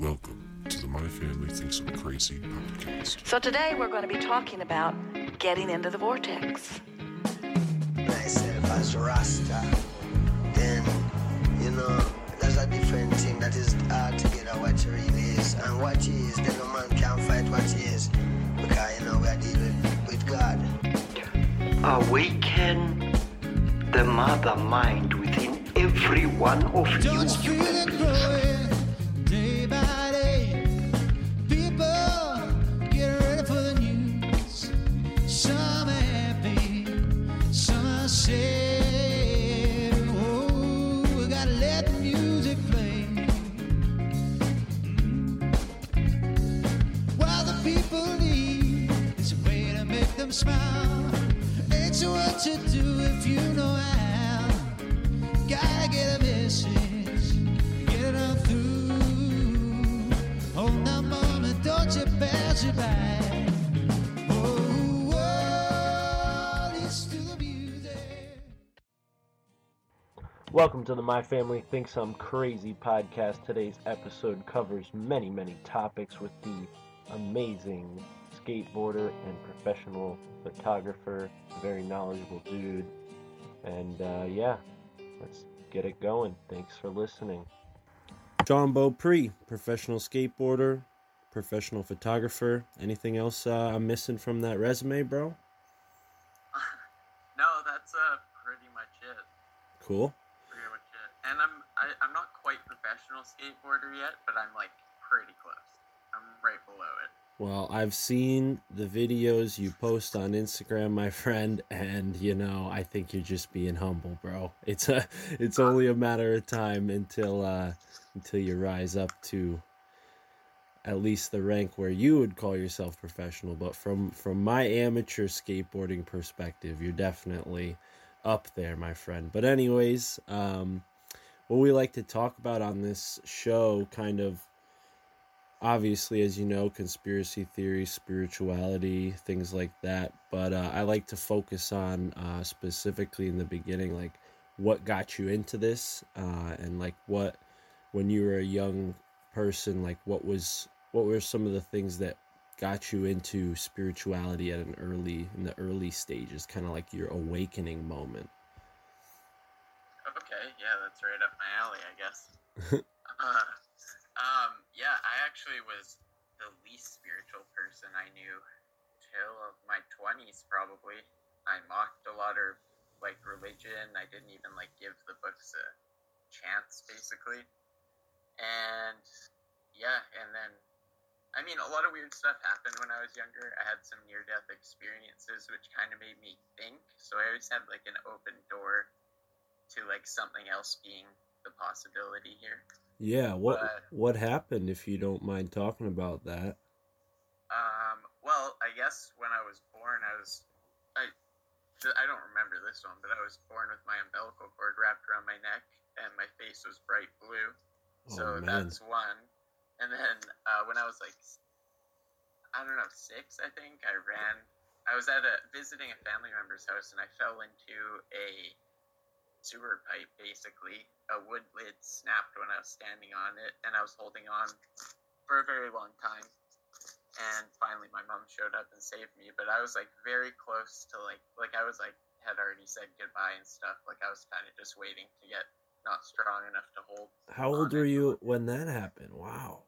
Welcome to the My Family Thinks I'm Crazy podcast. So today we're going to be talking about getting into the vortex. myself as Rasta, then you know there's a different thing that is hard to get at what it really is. And what is, then no man can fight what is. Because you know we are dealing with God. Uh, awaken the mother mind within every one of you. Don't you smile. Sure what to do if you know how. Gotta get a message, get it on through. Oh, Hold that moment, don't you pass it by. Oh, oh. Welcome to the My Family Thinks I'm Crazy podcast. Today's episode covers many, many topics with the amazing skateboarder and professional photographer, very knowledgeable dude. And uh, yeah, let's get it going. Thanks for listening. Shawn Beaupre, professional skateboarder, professional photographer. Anything else uh, I'm missing from that resume, bro? No, that's uh pretty much it. Cool. Pretty much it. And I'm I, I'm not quite professional skateboarder yet, but I'm like pretty close. I'm right below it. Well, I've seen the videos you post on Instagram, my friend, and you know, I think you're just being humble, bro. It's a it's only a matter of time until uh until you rise up to at least the rank where you would call yourself professional, but from from my amateur skateboarding perspective, you're definitely up there, my friend. But anyways, um what we like to talk about on this show kind of obviously as you know conspiracy theories spirituality things like that but uh, i like to focus on uh, specifically in the beginning like what got you into this uh, and like what when you were a young person like what was what were some of the things that got you into spirituality at an early in the early stages kind of like your awakening moment Okay, yeah, that's right up my alley, I guess. uh, um, actually was the least spiritual person I knew till my twenties, probably. I mocked a lot of like religion. I didn't even like give the books a chance, basically. And yeah, and then I mean, a lot of weird stuff happened when I was younger. I had some near death experiences, which kind of made me think. So I always had like an open door to like something else being the possibility here. Yeah what But- what happened if you don't mind talking about that Um, well, I guess when I was born, I was I I don't remember this one, but I was born with my umbilical cord wrapped around my neck, and my face was bright blue. So Oh, man. that's one. And then uh, when I was like, I don't know, six, I think I ran. I was at a visiting a family member's house, and I fell into a sewer pipe. Basically, a wood lid snapped when I was standing on it, and I was holding on for a very long time. And finally, my mom showed up and saved me. But I was like very close to like like I was like had already said goodbye and stuff. Like I was kind of just waiting to get not strong enough to hold. How old were you when that happened? Wow.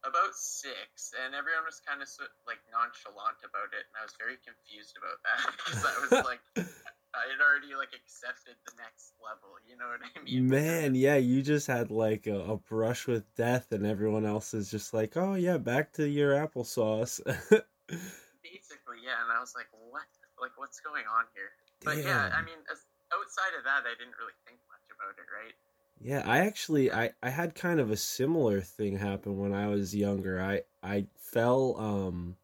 About six, and everyone was kind of so, like nonchalant about it, and I was very confused about that because I was like, I had already like accepted the next level. You know what I mean? Man, yeah, you just had like a, a brush with death, and everyone else is just like, oh, yeah, back to your applesauce. Basically, yeah. And I was like, what? Like, what's going on here? But yeah, I mean, as, outside of that, I didn't really think much about it, right? Yeah, I actually I I had kind of a similar thing happen when I was younger. I I fell um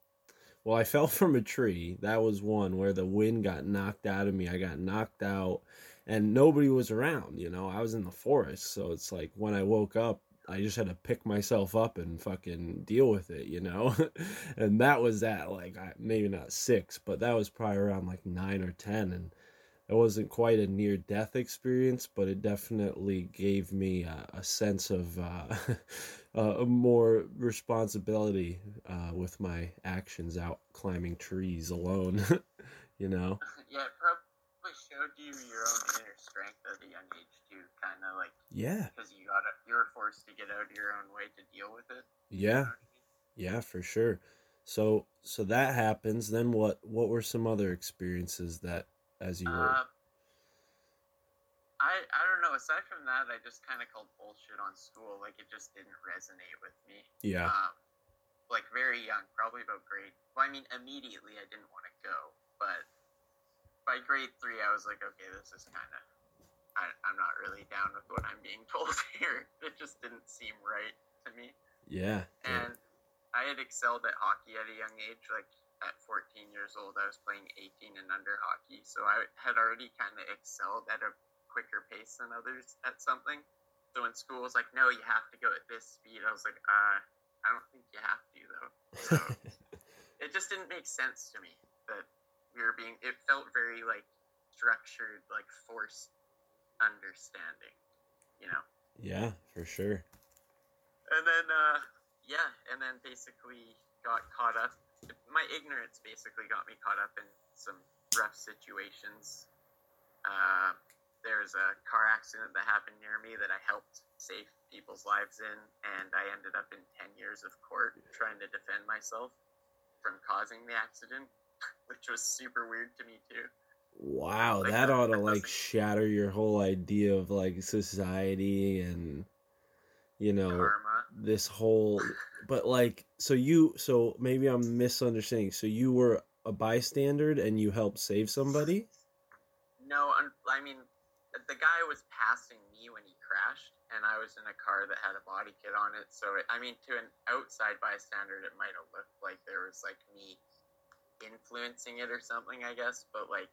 well, I fell from a tree. That was one where the wind got knocked out of me. I got knocked out and nobody was around, you know. I was in the forest, so it's like when I woke up, I just had to pick myself up and fucking deal with it, you know. and that was that like I- maybe not 6, but that was probably around like 9 or 10 and it wasn't quite a near death experience, but it definitely gave me a, a sense of uh, uh, more responsibility uh, with my actions out climbing trees alone. you know? Yeah, it probably showed you your own inner strength at a young age too, kind of like Yeah, because you got you were forced to get out of your own way to deal with it. yeah, know what I mean? yeah, for sure. So, so that happens. Then what? What were some other experiences that, as you were? Uh, I I don't know. Aside from that, I just kind of called bullshit on school. Like it just didn't resonate with me. Yeah, Um, like very young, probably about grade. Well, I mean, immediately I didn't want to go, but by grade three, I was like, okay, this is kind of. I'm not really down with what I'm being told here. It just didn't seem right to me. yeah, yeah. And I had excelled at hockey at a young age. Like at 14 years old, I was playing 18 and under hockey. So I had already kind of excelled at a quicker pace than others at something. So when school was like, no, you have to go at this speed, I was like, uh, I don't think you have to though. So it just didn't make sense to me that we were being. It felt very like structured, like forced understanding. You know. yeah, for sure. and then uh yeah and then basically got caught up my ignorance basically got me caught up in some rough situations. Uh there's a car accident that happened near me that i helped save people's lives in and i ended up in 10 years of court trying to defend myself from causing the accident which was super weird to me too. Wow, Like, that ought to like shatter your whole idea of like society and you know karma. this whole but like so you so maybe I'm misunderstanding. So you were a bystander and you helped save somebody? No, I mean, the guy was passing me when he crashed, and I was in a car that had a body kit on it. So, it, I mean, to an outside bystander, it might have looked like there was like me influencing it or something, I guess. But like,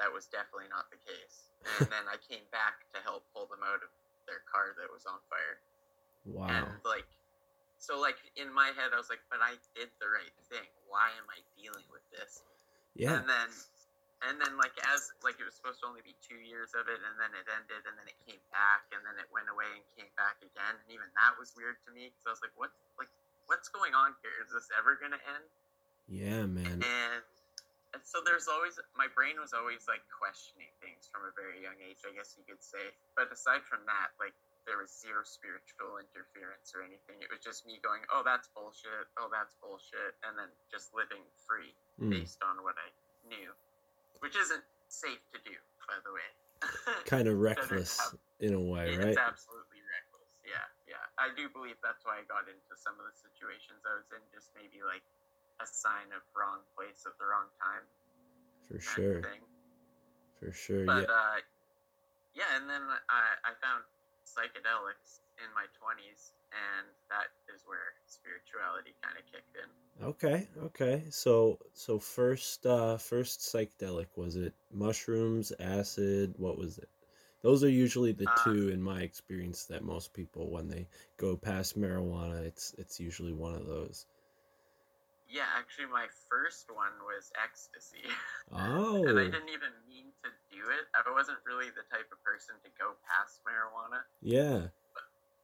that was definitely not the case. And then I came back to help pull them out of their car that was on fire. Wow. And like, so like in my head, I was like, but I did the right thing. Why am I dealing with this? Yeah. And then, and then like as like it was supposed to only be two years of it, and then it ended, and then it came back, and then it went away and came back again, and even that was weird to me because I was like, what, like, what's going on here? Is this ever gonna end? Yeah, man. And, and so there's always my brain was always like questioning things from a very young age, I guess you could say. But aside from that, like there was zero spiritual interference or anything. It was just me going, "Oh, that's bullshit. Oh, that's bullshit," and then just living free Mm. based on what I knew, which isn't safe to do, by the way. Kind of reckless have- in a way, it's right? absolutely reckless. Yeah, yeah. I do believe that's why I got into some of the situations I was in, just maybe like a sign of wrong place at the wrong time. For sure. For sure. But Yeah. uh, yeah, and then I, I found psychedelics in my twenties, and that is where spirituality kind of kicked in. Okay, okay. So so first uh first psychedelic was it mushrooms, acid, what was it? Those are usually the Uh, two in my experience that most people when they go past marijuana, it's it's usually one of those. Yeah, actually, my first one was ecstasy. Oh. and I didn't even mean to do it. I wasn't really the type of person to go past marijuana. Yeah.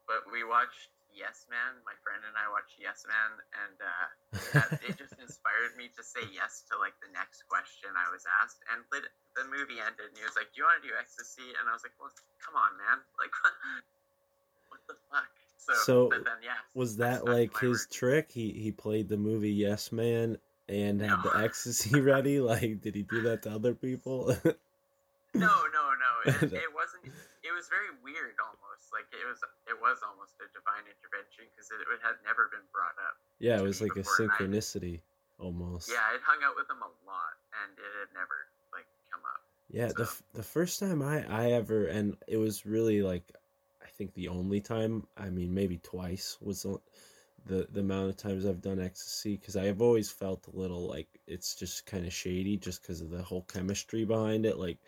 But we watched Yes Man. My friend and I watched Yes Man, and uh, that, it just inspired me to say yes to like the next question I was asked. And lit- the movie ended, and he was like, "Do you want to do ecstasy?" And I was like, "Well, come on, man! Like, what the fuck?" So, then, yeah, Was that like his word. trick? He he played the movie Yes Man and had the ecstasy ready? Like did he do that to other people? No, no, no. It, it wasn't. It was very weird, almost. Like it was. It was almost a divine intervention because it, it had never been brought up. yeah, it was like a synchronicity almost. Yeah, I'd hung out with him a lot, and it had never like come up. Yeah, the So- f- the first time I I ever and it was really like think the only time, I mean, maybe twice was the the, amount of times I've done ecstasy because I have always felt a little like it's just kind of shady just because of the whole chemistry behind it. Like,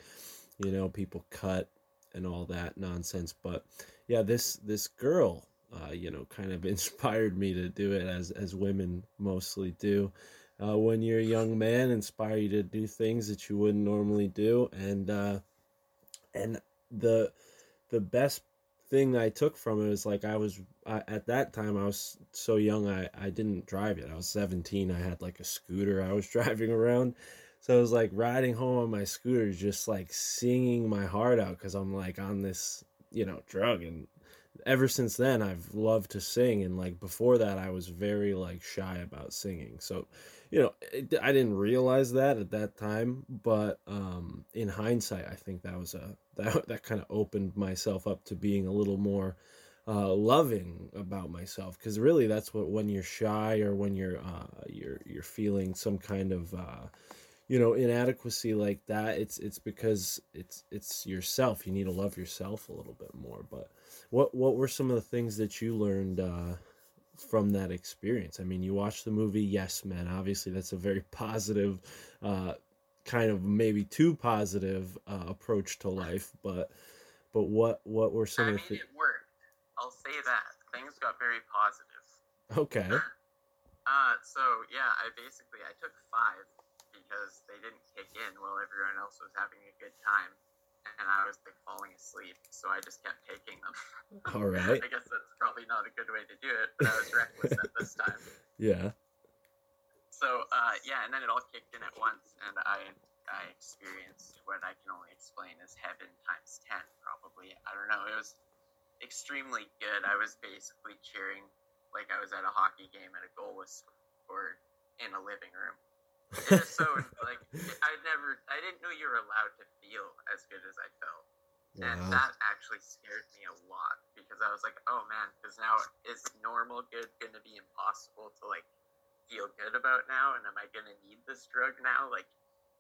you know, people cut and all that nonsense. But yeah, this this girl, uh, you know, kind of inspired me to do it as as women mostly do. Uh, when you're a young man, inspire you to do things that you wouldn't normally do, and uh, and the the best thing I took from it was like I was I, at that time I was so young I I didn't drive yet. I was 17. I had like a scooter I was driving around. So I was like riding home on my scooter just like singing my heart out cuz I'm like on this, you know, drug and ever since then I've loved to sing and like before that I was very like shy about singing. So, you know, it, I didn't realize that at that time, but um in hindsight I think that was a that that kind of opened myself up to being a little more uh, loving about myself. Because really that's what when you're shy or when you're uh, you're you're feeling some kind of uh, you know inadequacy like that it's it's because it's it's yourself. You need to love yourself a little bit more. But what what were some of the things that you learned uh, from that experience i mean you watch the movie yes man obviously that's a very positive uh, kind of maybe too positive uh, approach to life but but what what were some I of mean, the it worked. I'll say that things got very positive. okay Uh, so yeah, I basically I took five because they didn't kick in while everyone else was having a good time, and I was like falling asleep. So I just kept taking them. all right I guess that's probably not a good way to do it, but I was reckless at this time. yeah So uh, yeah, and then it all kicked in at once, and I I experienced what I can only explain as heaven times ten, probably. I don't know. It was extremely good. I was basically cheering like I was at a hockey game and a goal was scored in a living room. It was so like I never, I didn't know you were allowed to feel as good as I felt, and that actually scared me a lot because I was like, oh man, because now is normal good going to be impossible to like feel good about now, and am I going to need this drug now? Like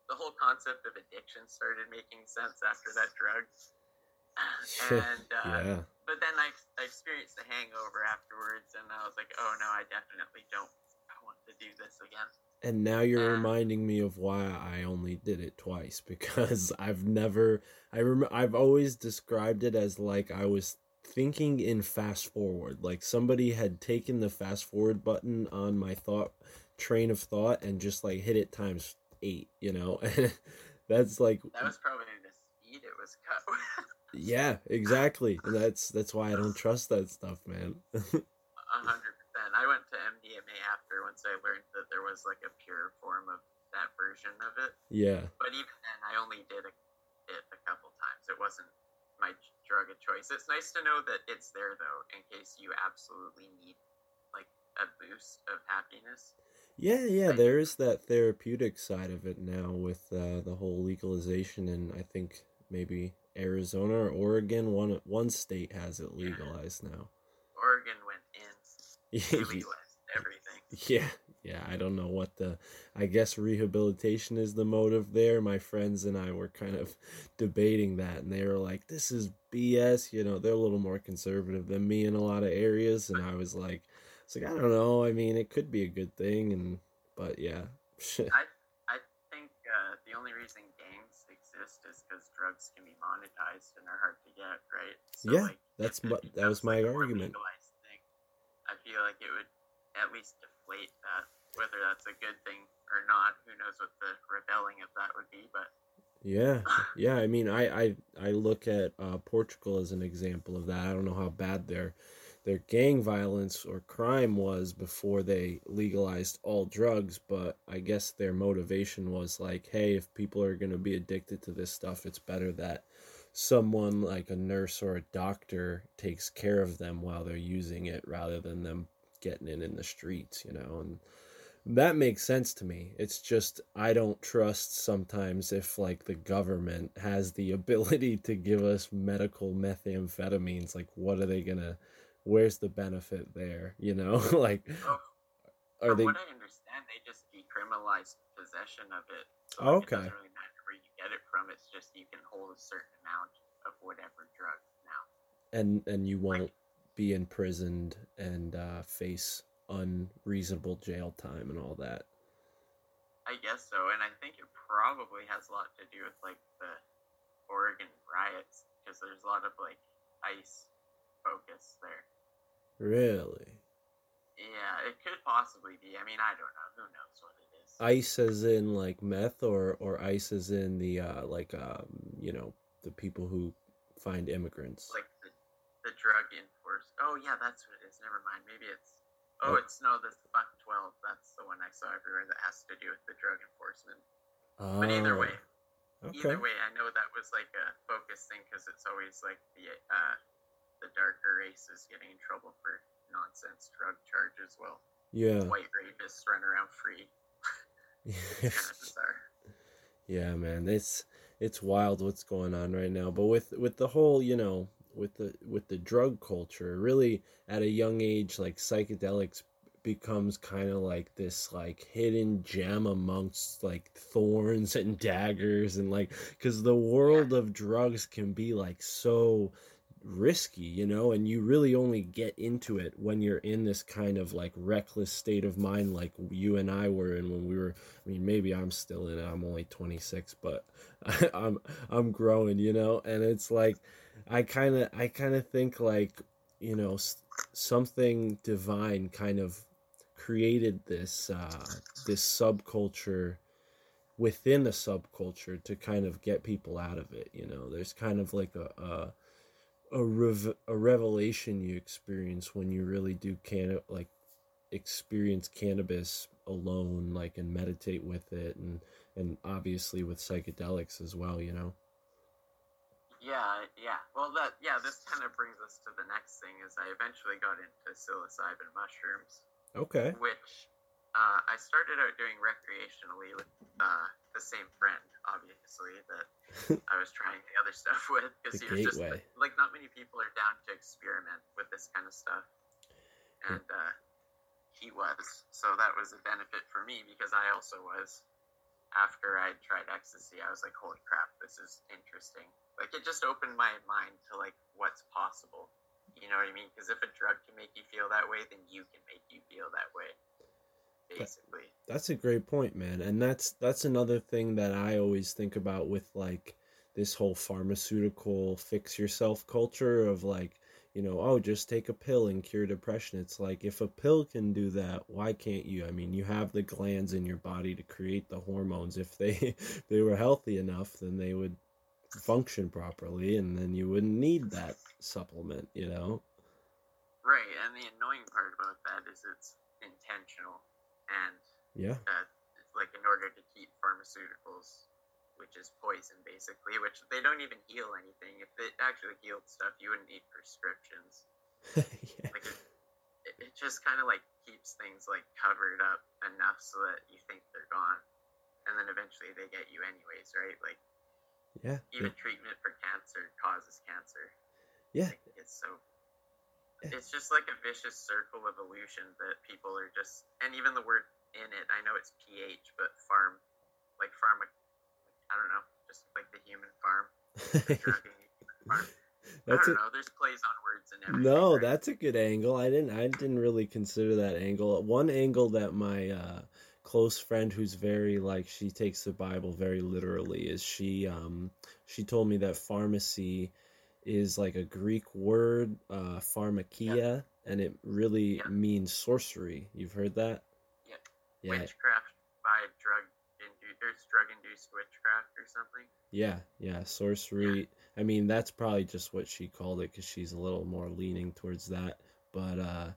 the whole concept of addiction started making sense after that drug, and uh, yeah. but then I, I experienced the hangover afterwards, and I was like, oh no, I definitely don't to do this again. And now you're um, reminding me of why I only did it twice because I've never I rem- I've always described it as like I was thinking in fast forward like somebody had taken the fast forward button on my thought train of thought and just like hit it times 8, you know. that's like That was probably the speed it was cut yeah, exactly. And that's that's why I don't trust that stuff, man. 100%. I went to MDMA after once I learned that there was like a pure form of that version of it. Yeah. But even then, I only did a, it a couple times. It wasn't my drug of choice. It's nice to know that it's there though, in case you absolutely need like a boost of happiness. Yeah, yeah, like, there is that therapeutic side of it now with uh, the whole legalization, and I think maybe Arizona or Oregon, one one state has it legalized yeah. now. Oregon went in, they legalized everything. yeah, yeah, I don't know what the. I guess rehabilitation is the motive there. My friends and I were kind of debating that, and they were like, "This is BS." You know, they're a little more conservative than me in a lot of areas, and I was like, "It's like I don't know. I mean, it could be a good thing, and but yeah." I I think uh, the only reason gangs exist is because drugs can be monetized and are hard to get, right? Yeah, that's my- that was my like, argument. legalized I feel like it would at least deflate that. Whether that's a good thing or not, who knows what the rebelling of that would be? But Yeah, yeah. I mean, I I I look at uh, Portugal as an example of that. I don't know how bad their their gang violence or crime was before they legalized all drugs, but I guess their motivation was like, hey, if people are going to be addicted to this stuff, it's better that someone like a nurse or a doctor takes care of them while they're using it rather than them getting it in the streets, you know. And that makes sense to me. It's just I don't trust sometimes if like the government has the ability to give us medical methamphetamines. Like, what are they gonna? Where's the benefit there? You know, like, oh, are they? what I understand, they just decriminalized possession of it. So okay. It really matter where you get it from. It's just you can hold a certain amount of whatever drug now. and and you won't be imprisoned and uh, face unreasonable jail time and all that. I guess so, and I think it probably has a lot to do with like the Oregon riots because there's a lot of like ICE focus there. Really? Yeah, it could possibly be. I mean, I don't know. Who knows what? Ice as in like meth or or ice as in the uh like um you know the people who find immigrants. Like the, the drug enforce. Oh yeah, that's what it is. Never mind. Maybe it's. Oh, Oh. it's no, the fuck Twelve. That's the one I saw everywhere that has to do with the drug enforcement. But either way, Oh, okay. either way, I know that was like a focus thing because it's always like the uh, the darker races getting in trouble for nonsense drug charges. Well, Yeah. white rapists run around free. Yeah, man, it's it's wild what's going on right now. But with with the whole, you know, with the with the drug culture, really at a young age, like psychedelics becomes kind of like this like hidden gem amongst like thorns and daggers and like because the world of drugs can be like so risky you know and you really only get into it when you're in this kind of like reckless state of mind like you and I were in when we were I mean maybe I'm still in it I'm only 26 but I'm I'm growing you know and it's like I kind of I kind of think like you know something divine kind of created this uh this subculture within the subculture to kind of get people out of it you know? There's kind of like a, a a rev- a revelation you experience when you really do can like experience cannabis alone like and meditate with it and and obviously with psychedelics as well you know Yeah, yeah. Well, that yeah. This kind of brings us to the next thing. Is I eventually got into psilocybin mushrooms, okay which uh, I started out doing recreationally with uh, the same friend, obviously that I was trying the other stuff with, because he was just gateway. like not many people are down to experiment with this kind of stuff, and uh, he was. So that was a benefit for me because I also was. After I tried ecstasy, I was like, "Holy crap, this is interesting!" Like it just opened my mind to like what's possible. You know what I mean? Because if a drug can make you feel that way, then you can make you feel that way. Basically, That's a great point, man. And that's that's another thing that I always think about with like this whole pharmaceutical fix yourself culture of like, you know, oh, just take a pill and cure depression. It's like if a pill can do that, why can't you? I mean, you have the glands in your body to create the hormones. If they if they were healthy enough, then they would function properly and then you wouldn't need that supplement, you know? right? And the annoying part about that is it's intentional, and Yeah. uh, like in order to keep pharmaceuticals, which is poison basically, which they don't even heal anything. If it actually healed stuff, you wouldn't need prescriptions. yeah. Like it, it, just kind of like keeps things like covered up enough so that you think they're gone, and then eventually they get you anyways, right? Like Yeah. even treatment for cancer causes cancer. Yeah. Like, it's so. It's just like a vicious circle of illusion that people are just, and even the word in it, I know it's pH, but farm, like pharma, I don't know, just like the human farm, the human farm. I don't a know. There's plays on words and everything. No, right? that's a good angle. I didn't I didn't really consider that angle. One angle that my uh close friend who's very like she takes the Bible very literally is she um she told me that pharmacy is like a Greek word, uh pharmakia, and it really Yeah. means sorcery. You've heard that? Yeah. Yeah. Witchcraft by drug induced, there's drug induced witchcraft or something. Yeah, yeah, sorcery. I mean, that's probably just what she called it because she's a little more leaning towards that. But uh,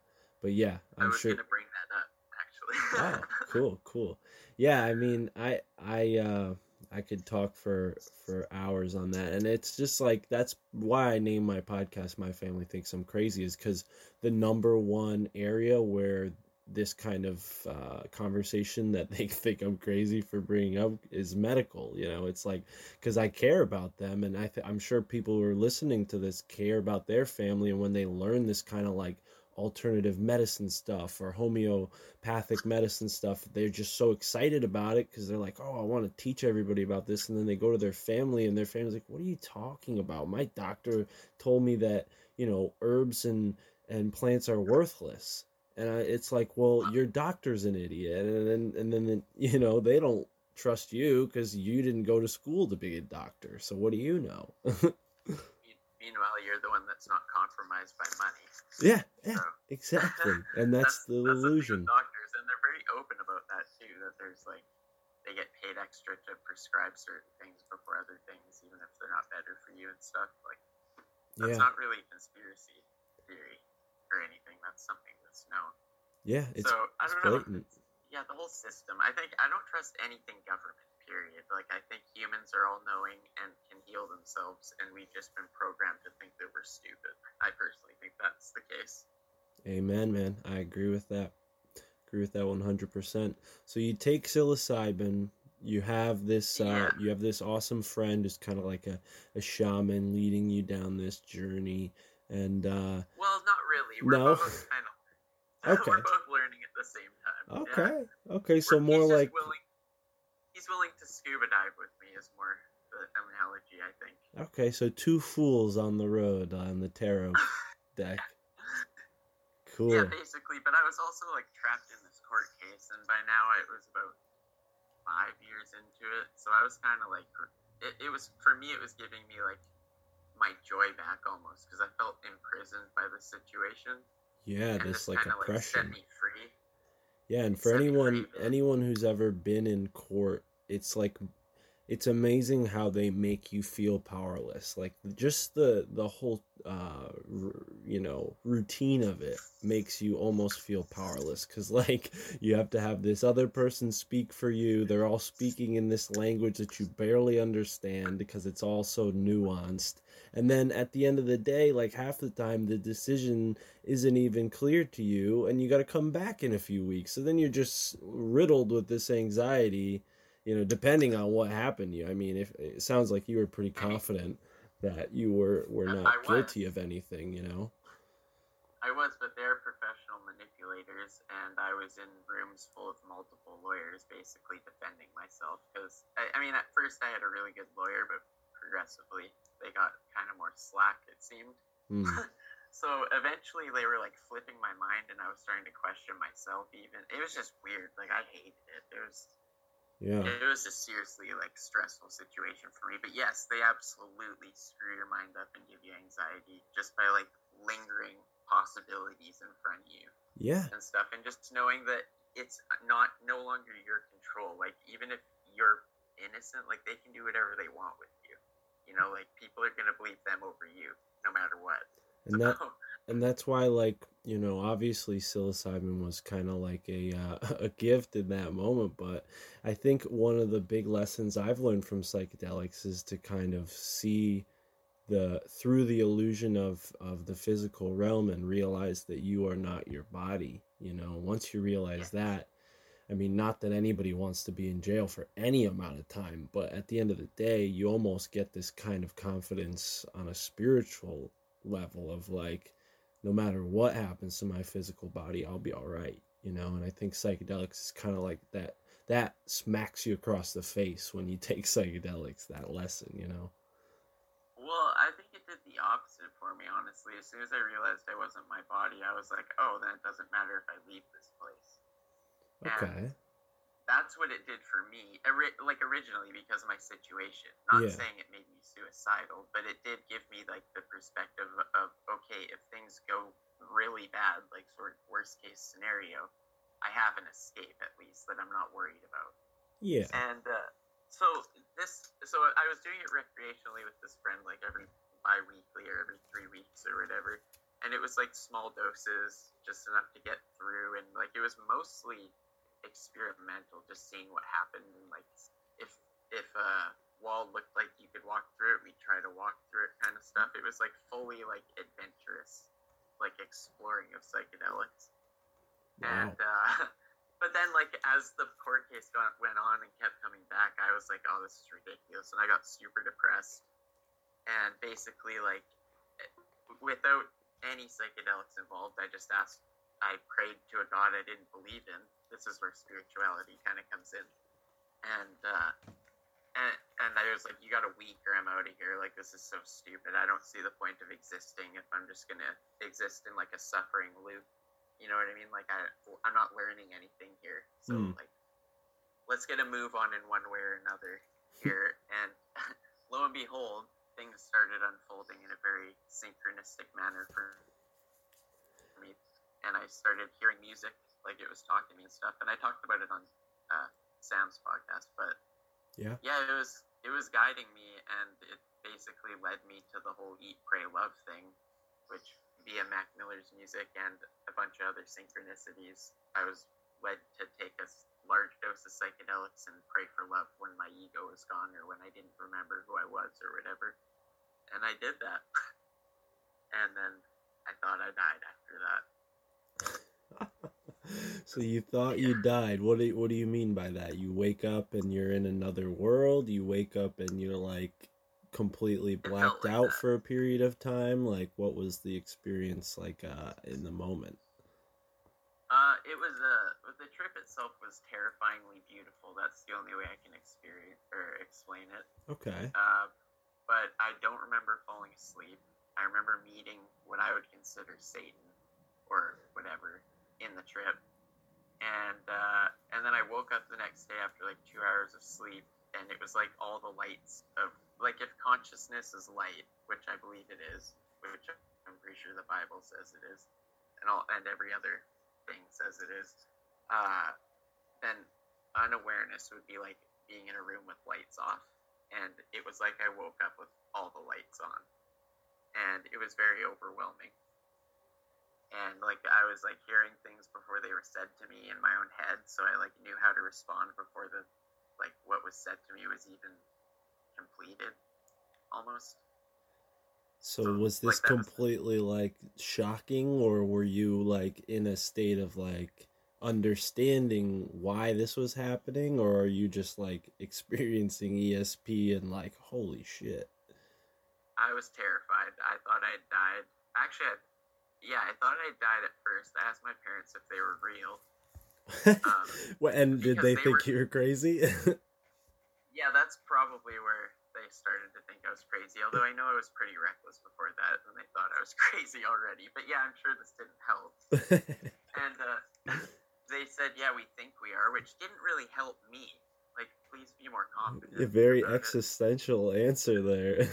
but yeah, i I'm was sure. gonna bring that up actually. Oh, cool, cool. Yeah, I mean, I I uh I could talk for for hours on that, and it's just like that's why I name my podcast "My Family Thinks I'm Crazy" is because the number one area where this kind of uh, conversation that they think I'm crazy for bringing up is medical. You know, it's like because I care about them, and I th- I'm sure people who are listening to this care about their family, and when they learn this kind of like alternative medicine stuff or homeopathic medicine stuff they're just so excited about it because they're like oh i want to teach everybody about this and then they go to their family and their family's like what are you talking about? My doctor told me that you know herbs and and plants are worthless. And I, it's like well your doctor's an idiot and then and then you know they don't trust you because you didn't go to school to be a doctor so what do you know? Meanwhile, you're the one that's not compromised by money. Yeah yeah So- exactly and that's, the that's illusion with doctors, and they're very open about that too. That there's like they get paid extra to prescribe certain things before other things, even if they're not better for you and stuff. Like that's yeah not really conspiracy theory or anything. That's something that's known. yeah it's so I don't know. blatant. Yeah, the whole system. I think I don't trust anything government. Period. Like I think humans are all knowing and can heal themselves, and we've just been programmed to think that we're stupid. I personally think that's the case. Amen, man. I agree with that. Agree with that 100%. So you take psilocybin, you have this uh Yeah. you have this awesome friend who's kind of like a, a shaman leading you down this journey and uh Well, not really. We're No. both kind of. Okay. We're both learning at the same time. Yeah. okay. Okay, so We're- more like willing. He's willing to scuba dive with me. Is more the analogy, I think. Okay, so two fools on the road on the tarot deck. Cool. Yeah, basically. But I was also like trapped in this court case, and by now it was about five years into it. So I was kind of like, it, it was for me. It was giving me like my joy back almost because I felt imprisoned by the situation. Yeah, and this this like of like set oppression. me free. Yeah, and for anyone anyone who's ever been in court, it's like it's amazing how they make you feel powerless. Like just the the whole uh r- you know, routine of it makes you almost feel powerless cuz like you have to have this other person speak for you. They're all speaking in this language that you barely understand because it's all so nuanced. And then at the end of the day, like half the time the decision isn't even clear to you and you got to come back in a few weeks. So then you're just riddled with this anxiety you know depending on what happened to you. I mean if it sounds like you were pretty confident that you were were not guilty of anything you know? I was, but they're professional manipulators, and I was in rooms full of multiple lawyers, basically defending myself. Because I, I mean, at first I had a really good lawyer, but progressively they got kind of more slack. It seemed. Hmm. So eventually they were like flipping my mind, and I was starting to question myself. Even it was just weird. Like I hated it. It was yeah it was a seriously like stressful situation for me. But yes, they absolutely screw your mind up and give you anxiety just by like lingering possibilities in front of you yeah and stuff, and just knowing that it's not no longer your control. Like even if you're innocent, like they can do whatever they want with you. You know, like people are gonna believe them over you, no matter what. and that and that's why like you know obviously psilocybin was kind of like a uh, a gift in that moment but i think one of the big lessons i've learned from psychedelics is to kind of see the through the illusion of of the physical realm and realize that you are not your body you know once you realize that i mean not that anybody wants to be in jail for any amount of time but at the end of the day you almost get this kind of confidence on a spiritual level of like no matter what happens to my physical body i'll be all right you know and i think psychedelics is kind of like that that smacks you across the face when you take psychedelics that lesson you know Well, I think it did the opposite for me, honestly. As soon as I realized I wasn't my body, I was like, oh, then it doesn't matter if I leave this place. Okay That's what it did for me, ori- like originally because of my situation. Not Yeah. saying it made me suicidal, but it did give me like the perspective of okay, if things go really bad, like sort of worst case scenario, I have an escape at least that I'm not worried about. yeah And uh, so this, so I was doing it recreationally with this friend, like every bi-weekly or every three weeks or whatever. And it was like small doses, just enough to get through. And like it was mostly experimental, just seeing what happened. And like if if a wall looked like you could walk through it, we'd try to walk through it, kind of stuff. It was like fully like adventurous, like exploring of psychedelics. wow And uh, but then, like as the court case got, went on and kept coming back, I was like, "Oh, this is ridiculous," and I got super depressed. And basically, like without any psychedelics involved. I just asked, I prayed to a God I didn't believe in. This is where spirituality kind of comes in. And, uh, and, and I was like, you got a week or I'm out of here. Like, this is so stupid. I don't see the point of existing if I'm just going to exist in like a suffering loop. You know what I mean? Like, I, I'm not learning anything here. So, Hmm. like, let's get a move on in one way or another here. and lo and behold, things started unfolding in a very synchronistic manner for me. And I started hearing music, like it was talking to me and stuff. And I talked about it on uh, Sam's podcast, but Yeah. yeah, it was it was guiding me, and it basically led me to the whole Eat, Pray, Love thing, which via Mac Miller's music and a bunch of other synchronicities, I was led to take a large dose of psychedelics and pray for love when my ego was gone or when I didn't remember who I was or whatever. And I did that. and then I thought I died after that. so you thought you died. What do you, what do you mean by that? You wake up and you're in another world. You wake up and you're like completely blacked like out that. for a period of time. Like what was the experience like uh in the moment? Uh, it was uh, the trip itself was terrifyingly beautiful. That's the only way I can experience or explain it. Okay. Uh, but I don't remember falling asleep. I remember meeting what I would consider Satan or whatever in the trip, and uh, and then I woke up the next day after like two hours of sleep, and it was like all the lights of like if consciousness is light, which I believe it is, which I'm pretty sure the Bible says it is, and all and every other thing says it is, uh, then unawareness would be like being in a room with lights off. And it was like I woke up with all the lights on, and it was very overwhelming. And like I was like hearing things before they were said to me in my own head, so I like knew how to respond before the like what was said to me was even completed, almost. So So, was like, this was- completely like shocking or were you like in a state of like understanding why this was happening or are you just like experiencing ESP and like holy shit? I was terrified. I thought I'd died. Actually, I, yeah, I thought I died at first. I asked my parents if they were real. Um, Well, and did they they think were- you were crazy? Yeah, that's probably where they started to think I was crazy. Although I know I was pretty reckless before that, and they thought I was crazy already. But yeah, I'm sure this didn't help. And uh, they said, "Yeah, we think we are," which didn't really help me. Like, please be more confident. a very about it. existential answer there.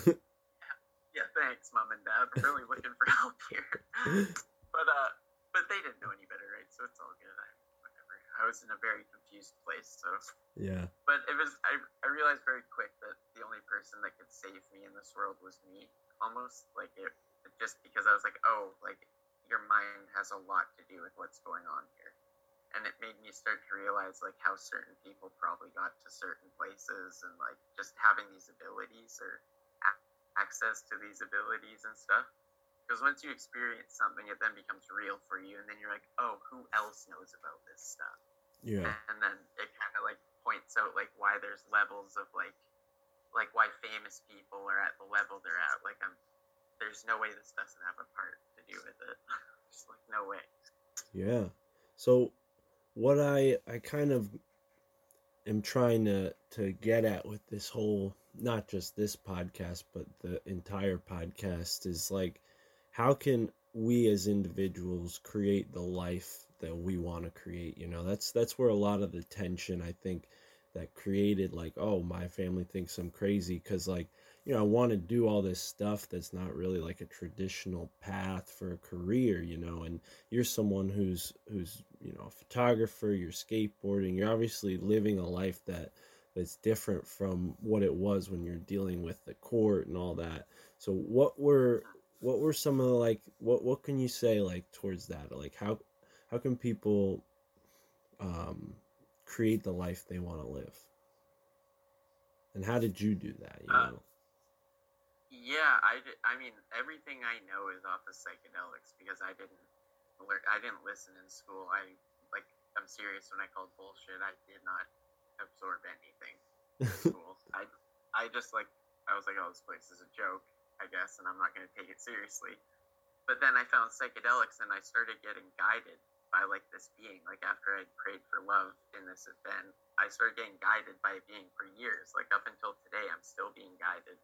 Yeah, thanks, mom and dad. I'm really looking for help here. But uh, but they didn't know any better, right? So it's all good. I, whatever. I was in a very confused place, so. yeah. But it was I, I realized very quick that the only person that could save me in this world was me. Almost like it just because I was like, oh, like your mind has a lot to do with what's going on here. And it made me start to realize like how certain people probably got to certain places and like just having these abilities or access to these abilities and stuff. Because once you experience something, it then becomes real for you, and then you're like, oh, who else knows about this stuff? Yeah. and then it kind of like points out like why there's levels of like like why famous people are at the level they're at like i'm there's no way this doesn't have a part to do with it just like no way Yeah. So what I I kind of am trying to to get at with this whole not just this podcast but the entire podcast is like how can we as individuals create the life that we want to create you know? That's that's where a lot of the tension i think that created like oh my family thinks i'm crazy because like you know i want to do all this stuff that's not really like a traditional path for a career you know? And you're someone who's who's you know a photographer you're skateboarding you're obviously living a life that that's different from what it was when you're dealing with the court and all that. So what were what were some of the like what what can you say like towards that? Like how how can people um create the life they want to live? And how did you do that you Uh, know? yeah i i mean everything i know is off of psychedelics because i didn't learn i didn't listen in school. I like i'm serious when i called bullshit. I did not absorb anything in school i i just like i was like oh this place is a joke i guess and i'm not going to take it seriously but then I found psychedelics and I started getting guided by like this being. Like after I prayed for love in this event, I started getting guided by a being for years. Like up until today, I'm still being guided,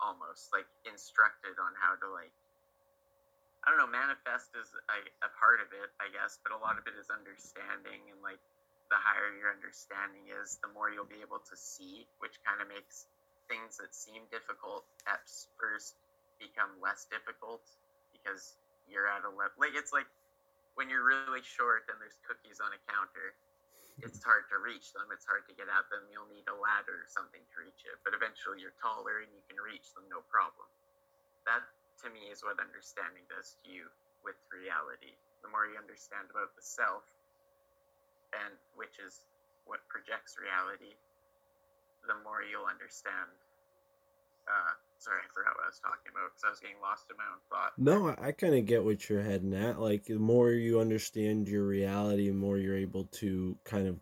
almost like instructed on how to like. I don't know. Manifest is a, a part of it, I guess, but a lot of it is understanding and like the higher your understanding is, the more you'll be able to see, which kind of makes things that seem difficult at first become less difficult because you're at a level. Like it's like when you're really short and there's cookies on a counter, hmm. it's hard to reach them. It's hard to get at them. You'll need a ladder or something to reach it. But eventually you're taller and you can reach them no problem. That to me is what understanding does to you with reality. The more you understand about the self, and which is what projects reality, the more you'll understand. Uh, sorry, I forgot what I was talking about because I was getting lost in my own thought. No, I, I kind of get what you're heading at. Like, the more you understand your reality, the more you're able to kind of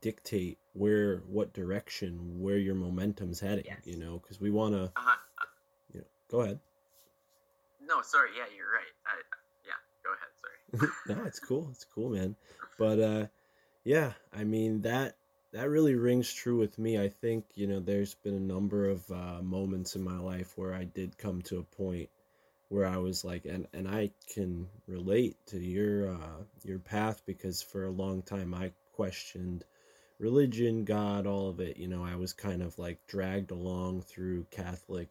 dictate where, what direction, where your momentum's heading. Yes. You know, because we want to. Uh-huh. You know, go ahead. No, sorry. Yeah, you're right. I, yeah, go ahead. Sorry. no, it's cool. It's cool, man. But uh, yeah, I mean that that really rings true with me. I think you know there's been a number of uh, moments in my life where I did come to a point where I was like, and and I can relate to your uh, your path because for a long time I questioned religion, God, all of it. You know, I was kind of like dragged along through Catholic,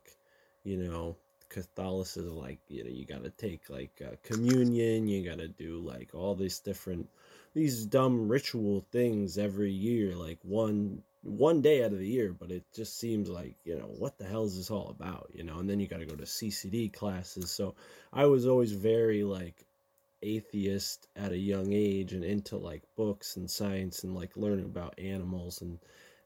you know, Catholicism. Like, you know, you got to take like uh, communion, you got to do like all these different these dumb ritual things every year, like one one day out of the year, but it just seems like, you know, what the hell is this all about, you know? And then you got to go to CCD classes. So I was always very like atheist at a young age and into like books and science and like learning about animals and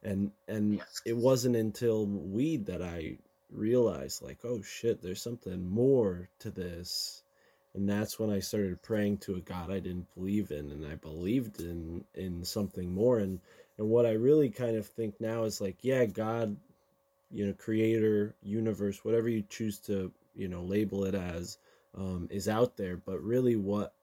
and and it wasn't until weed that I realized like, oh shit, there's something more to this and that's when I started praying to a God I didn't believe in, and I believed in in something more. And and what I really kind of think now is like, yeah, God, you know, Creator, universe, whatever you choose to you know label it as, um, is out there. But really, what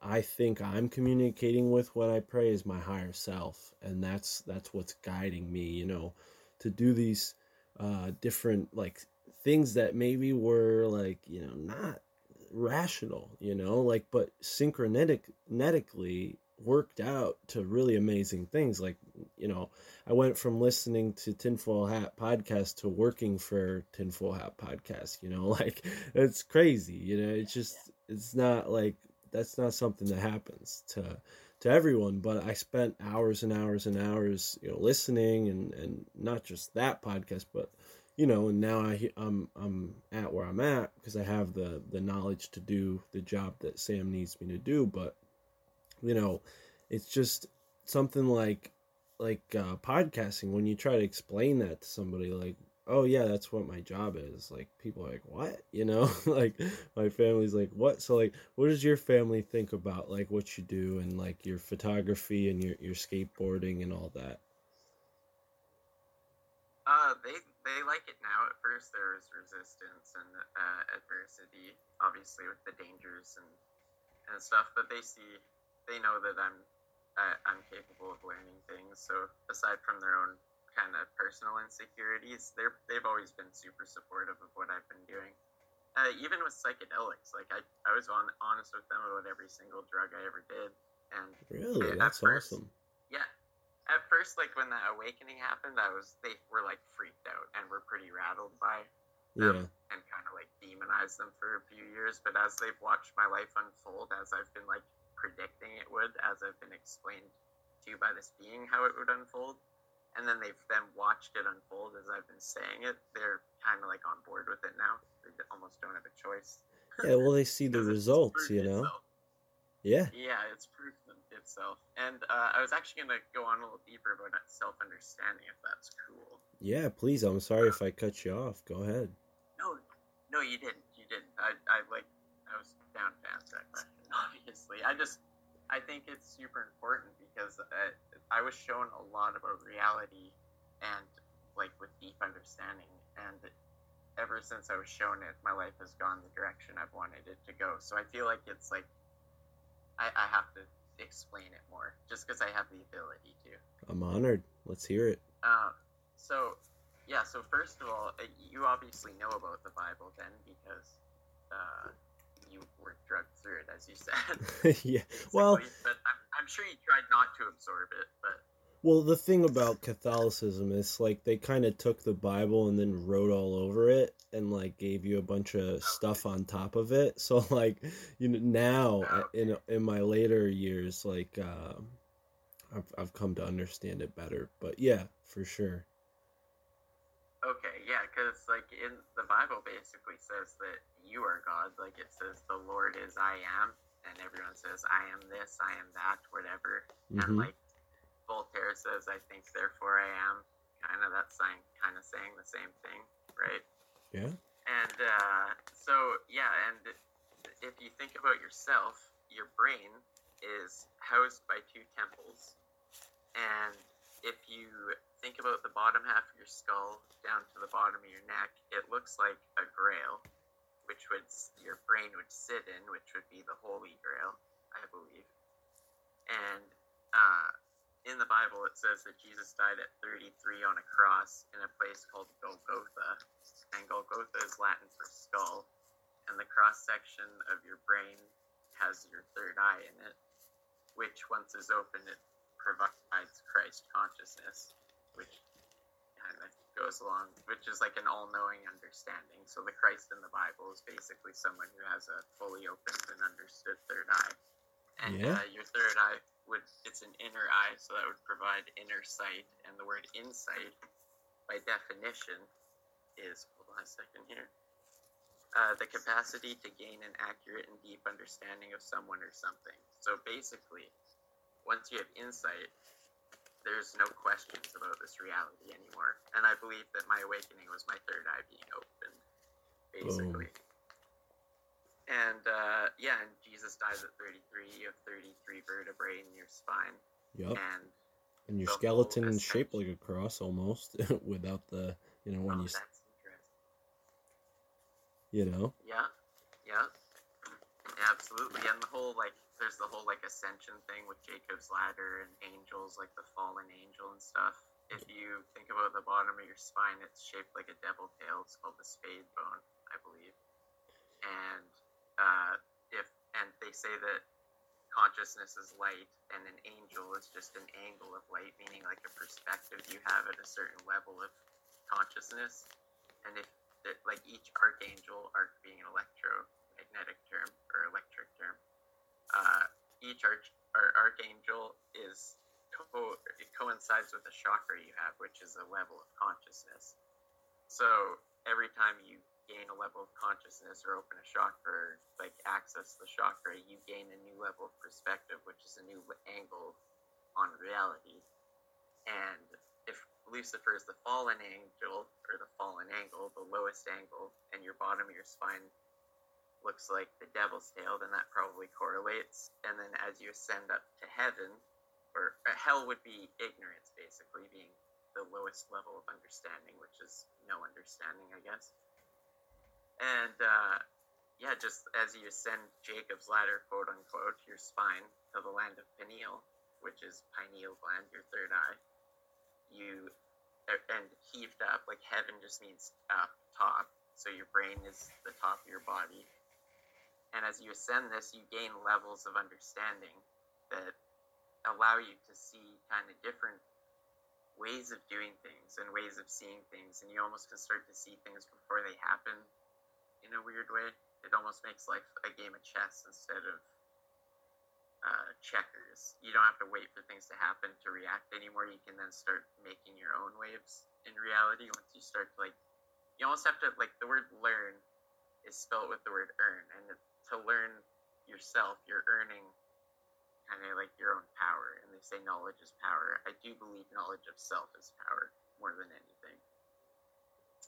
I think I'm communicating with when I pray is my higher self, and that's that's what's guiding me. You know, to do these uh, different like things that maybe were like you know not rational, you know, like but synchronetically worked out to really amazing things. Like, you know, I went from listening to Tinfoil Hat podcast to working for Tinfoil Hat podcast, you know, like it's crazy, you know, it's just it's not like that's not something that happens to to everyone, but I spent hours and hours and hours, you know, listening and and not just that podcast, but you know, and now I I'm I'm at where I'm at because I have the the knowledge to do the job that Sam needs me to do. But you know, it's just something like like uh, podcasting. When you try to explain that to somebody, like, oh yeah, that's what my job is. Like people are like, what? You know, like my family's like, what? So like, what does your family think about like what you do and like your photography and your your skateboarding and all that? Uh, they like it now. At first, there was resistance and uh, adversity, obviously with the dangers and and stuff. But they see, they know that I'm uh, I'm capable of learning things. So aside from their own kind of personal insecurities, they're they've always been super supportive of what I've been doing. Uh, even with psychedelics, like I, I was on, honest with them about every single drug I ever did, and Really, at that's first- awesome. At first, like when that awakening happened, I was they were like freaked out and were pretty rattled by Yeah. and kind of like demonized them for a few years. But as they've watched my life unfold, as I've been like predicting it would, as I've been explained to you by this being how it would unfold, and then they've then watched it unfold as I've been saying it, they're kind of like on board with it now. They almost don't have a choice. Yeah, well, they see the results, you know. itself. Yeah. Yeah, it's proof of itself. And uh, I was actually going to go on a little deeper about self understanding, if that's cool. Yeah, please. I'm sorry if I cut you off. Go ahead. No, no, you didn't. You didn't. I, I like, I was down to answer that question. Obviously, I just, I think it's super important because uh, I was shown a lot about reality and like with deep understanding, and ever since I was shown it, my life has gone the direction I've wanted it to go. So I feel like it's like I, I have to explain it more just because I have the ability to. I'm honored. Let's hear it. Uh, so, yeah, so first of all, uh, you obviously know about the Bible then because uh, you were drugged through it, as you said. yeah. Well, but I'm, I'm sure you tried not to absorb it, but well, the thing about Catholicism is like they kind of took the Bible and then wrote all over it and like gave you a bunch of stuff on top of it. So like, you know, now in in my later years, like uh, I've I've come to understand it better. But yeah, for sure. Okay, yeah, because like in the Bible basically says that you are God. Like it says the Lord is I am, and everyone says I am this, I am that, whatever. Mhm. And like Voltaire says, I think therefore I am. Kind of that sign, kind of saying the same thing, right? Yeah. And uh, so yeah, and if you think about yourself, your brain is housed by two temples, and if you think about the bottom half of your skull down to the bottom of your neck, it looks like a grail, which would your brain would sit in, which would be the Holy Grail, I believe. And uh, in the Bible, it says that Jesus died at 33 on a cross in a place called Golgotha, and Golgotha is Latin for skull, and the cross section of your brain has your third eye in it, which once is open, it provides Christ consciousness, which kind of goes along, which is like an all-knowing understanding. So the Christ in the Bible is basically someone who has a fully opened and understood third eye. And Yeah. uh, your third eye would it's an inner eye, so that would provide inner sight. And the word insight, by definition, is hold on a second here. Uh, the capacity to gain an accurate and deep understanding of someone or something. So basically, once you have insight, there's no questions about this reality anymore. And I believe that my awakening was my third eye being opened, basically. And uh, yeah, and Jesus dies at 33. You have 33 vertebrae in your spine. Yep. And And your skeleton is shaped like a cross almost, without the you know when Oh, you that's interesting. you know. Yeah, yeah, absolutely. And the whole like, there's the whole like ascension thing with Jacob's ladder and angels, like the fallen angel and stuff. If you think about the bottom of your spine, it's shaped like a devil tail. It's called the spade bone, I believe. And uh, if and they say that consciousness is light, and an angel is just an angle of light, meaning like a perspective you have at a certain level of consciousness. And if that like each archangel, arc being an electromagnetic term or electric term, uh, each arch or archangel is co- it coincides with a chakra you have, which is a level of consciousness. So every time you gain a level of consciousness or open a chakra, or, like access the chakra, you gain a new level of perspective, which is a new angle on reality. And if Lucifer is the fallen angel or the fallen angle, the lowest angle, and your bottom of your spine looks like the devil's tail, then that probably correlates. And then as you ascend up to heaven, or uh, hell would be ignorance, basically, being the lowest level of understanding, which is no understanding, I guess. And uh, yeah, just as you ascend Jacob's ladder, quote unquote, your spine to the land of pineal, which is pineal gland, your third eye, you er, and heaved up like heaven just means up top. So your brain is the top of your body, and as you ascend this, you gain levels of understanding that allow you to see kind of different ways of doing things and ways of seeing things, and you almost can start to see things before they happen in a weird way. It almost makes life a game of chess instead of uh, checkers. You don't have to wait for things to happen to react anymore. You can then start making your own waves in reality once you start to like. You almost have to like the word learn is spelled with the word earn, and to learn yourself, you're earning kind of like your own power. And they say knowledge is power. I do believe knowledge of self is power more than anything.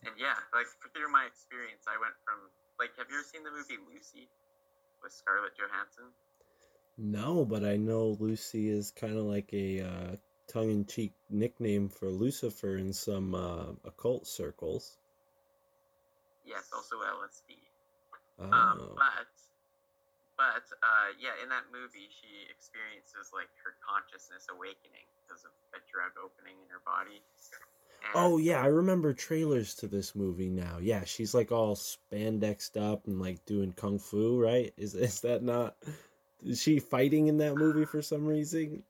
And yeah, like through my experience, I went from like, have you ever seen the movie Lucy with Scarlett Johansson? No, but I know Lucy is kind of like a uh, tongue-in-cheek nickname for Lucifer in some uh, occult circles. Yes, also LSD. Oh. Um, but, but uh, yeah, in that movie, she experiences like her consciousness awakening because of a drug opening in her body. Oh yeah, I remember trailers to this movie now. Yeah, she's like all spandexed up and like doing kung fu, right? Is is that not? Is she fighting in that movie for some reason?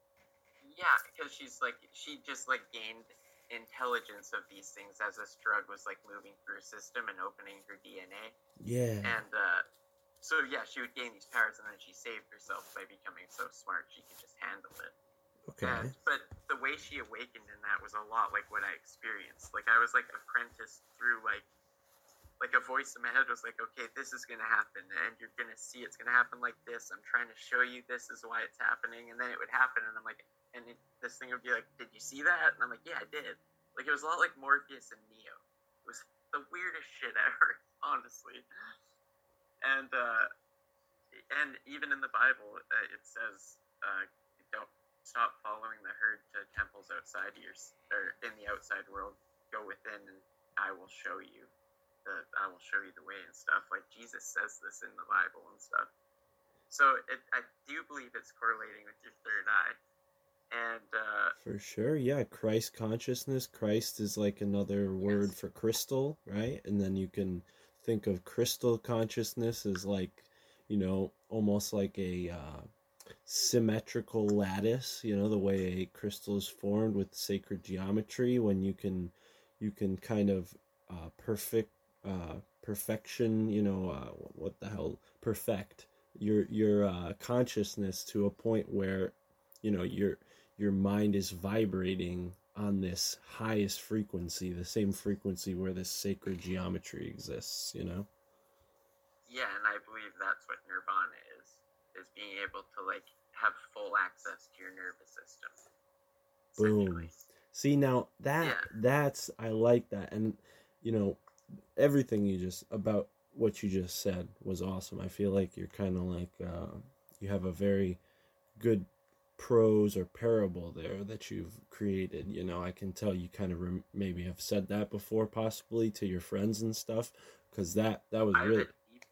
Yeah, because she's like she just like gained intelligence of these things as this drug was like moving through her system and opening her DNA. Yeah. And uh, so yeah, she would gain these powers, and then she saved herself by becoming so smart she could just handle it. Okay. And, but the way she awakened in that was a lot like what I experienced. Like I was like apprenticed through like like a voice in my head was like, okay, this is gonna happen, and you're gonna see it's gonna happen like this. I'm trying to show you this is why it's happening, and then it would happen, and I'm like, and it, this thing would be like, did you see that? And I'm like, yeah, I did. Like it was a lot like Morpheus and Neo. It was the weirdest shit ever, honestly. And uh, and even in the Bible, uh, it says, uh, don't stop following the herd to temples outside your or in the outside world. Go within, and I will show you the I will show you the way and stuff. Like Jesus says this in the Bible and stuff. So it, I do believe it's correlating with your third eye, and uh, For sure, yeah. Christ consciousness. Christ is like another word Yes. for crystal, right? And then you can think of crystal consciousness as like, you know, almost like a uh, symmetrical lattice. You know, the way a crystal is formed with sacred geometry. When you can, you can kind of uh, perfect uh, perfection. You know, uh, what the hell? Perfect your your uh, consciousness to a point where, you know, your your mind is vibrating on this highest frequency, the same frequency where this sacred geometry exists, you know? yeah, and I believe that's what nirvana is: being able to like have full access to your nervous system. Boom. See now that Yeah. that's I like that and you know everything you just about what you just said was awesome. I feel like you're kind of like uh you have a very good prose or parable there that you've created. You know, I can tell you kind of rem- maybe have said that before possibly to your friends and stuff cuz that that was I, really have a deep-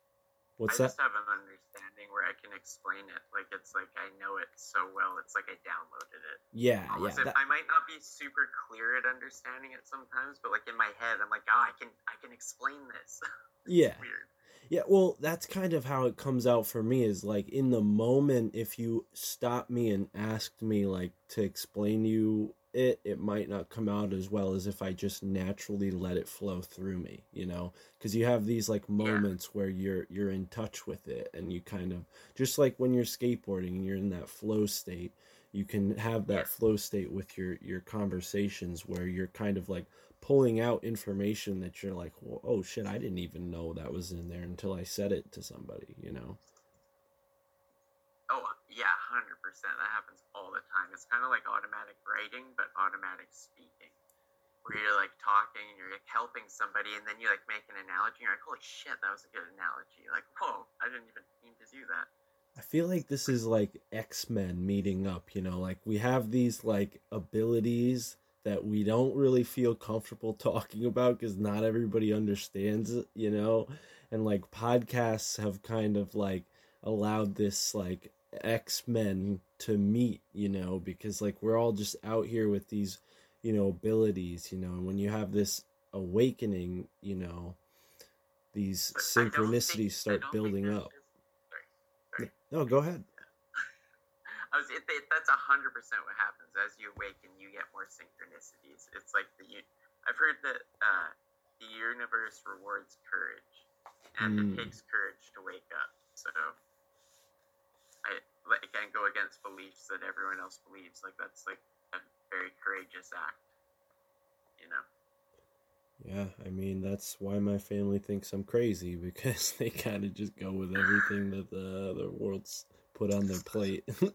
What's I that? just have an understanding where I can explain it. Like it's like I know it so well. It's like I downloaded it. Yeah, yeah. Almost if that- I might not be super clear at understanding it sometimes, but like in my head, I'm like, oh, I can, I can explain this. yeah. Weird. Yeah, well, that's kind of how it comes out for me is like in the moment if you stopped me and asked me like to explain you it, it might not come out as well as if I just naturally let it flow through me, you know? Cuz you have these like moments where you're you're in touch with it and you kind of just like when you're skateboarding and you're in that flow state, you can have that flow state with your your conversations where you're kind of like pulling out information that you're like, well, oh shit, I didn't even know that was in there until I said it to somebody, you know? Oh yeah, hundred percent. That happens the time. It's kind of like automatic writing, but automatic speaking. Where you're like talking and you're like helping somebody, and then you like make an analogy. And you're like, holy shit, that was a good analogy. Like, whoa, I didn't even mean to do that. I feel like this is like X Men meeting up, you know, like we have these like abilities that we don't really feel comfortable talking about because not everybody understands it, you know, and like podcasts have kind of like allowed this like X Men to meet, you know, because like we're all just out here with these, you know, abilities, you know, and when you have this awakening, you know, these But think- synchronicities start building up. just- Sorry. No, go ahead. I was, it, it, that's a hundred percent what happens as you awaken. You get more synchronicities. It's like the I've heard that uh, the universe rewards courage, and Mm. it takes courage to wake up. So I like I go against beliefs that everyone else believes. Like that's like a very courageous act. You know. Yeah, I mean that's why my family thinks I'm crazy because they kind of just go with everything that the the world's put on their plate.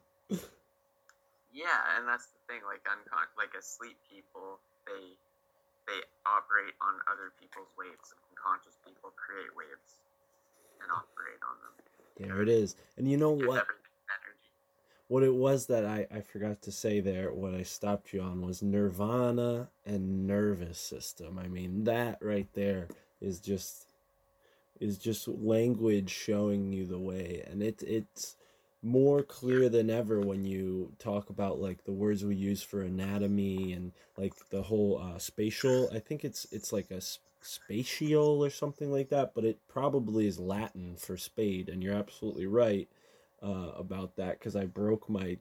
Yeah, and that's the thing. Like uncon, like asleep people, they they operate on other people's waves. Unconscious people create waves and operate on them. there it is. And you know what? What it was that I I forgot to say there. What I stopped you on was nirvana and nervous system. I mean that right there is just is just language showing you the way and it it's more clear than ever when you talk about like the words we use for anatomy and like the whole uh, spatial i think it's it's like a s- spatial or something like that but it probably is latin for spade and you're absolutely right uh, about that because i broke my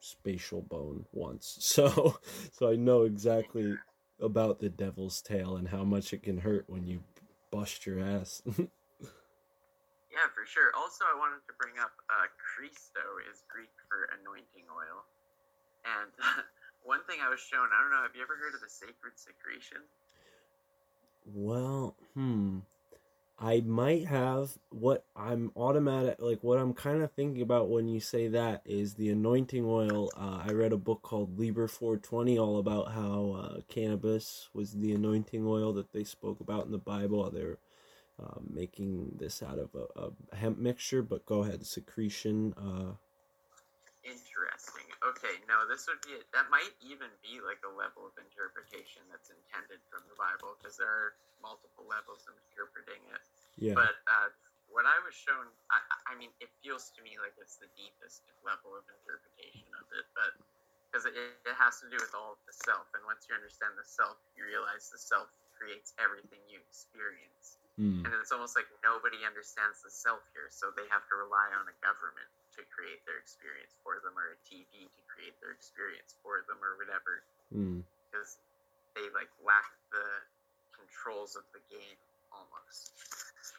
spatial bone once so so i know exactly about the devil's tail and how much it can hurt when you bust your ass Yeah, for sure. Also, I wanted to bring up uh, Christo is Greek for anointing oil. And one thing I was shown, I don't know, have you ever heard of the sacred secretion? Well, hmm. I might have what I'm automatic like what I'm kind of thinking about when you say that is the anointing oil. Uh, I read a book called Liber 420 all about how uh, cannabis was the anointing oil that they spoke about in the Bible. They're uh, making this out of a, a hemp mixture, but go ahead, secretion. Okay, no, this would be, that might even be like a level of interpretation that's intended from the Bible because there are multiple levels of interpreting it. yeah. But uh, what I was shown, I, I mean, it feels to me like it's the deepest level of interpretation of it, but because it, it has to do with all of the self, and once you understand the self, you realize the self creates everything you experience, Hmm. and it's almost like nobody understands the self here, so they have to rely on a government to create their experience for them, or a TV to create their experience for them, or whatever Hmm. because they like lack the controls of the game almost.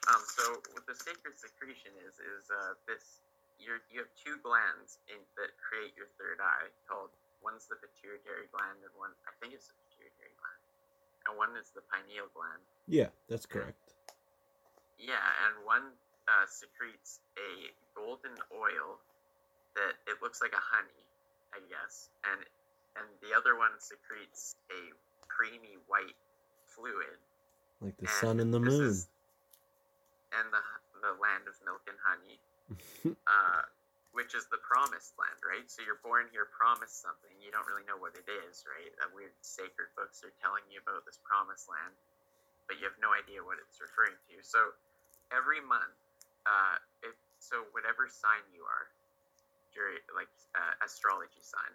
Um, so what the sacred secretion is is uh, this: you you have two glands in, that create your third eye. Called one's the pituitary gland, and one I think it's the pituitary gland, and one is the pineal gland. Yeah, that's correct. Yeah, and one uh, secretes a golden oil that it looks like a honey, I guess, and and the other one secretes a creamy white fluid. Like the sun and the moon. is- and the the land of milk and honey, uh, which is the promised land, right? So you're born here, promised something. You don't really know what it is, right? That weird sacred books are telling you about this promised land, but you have no idea what it's referring to. So every month, uh, if so, whatever sign you are, your like uh, astrology sign,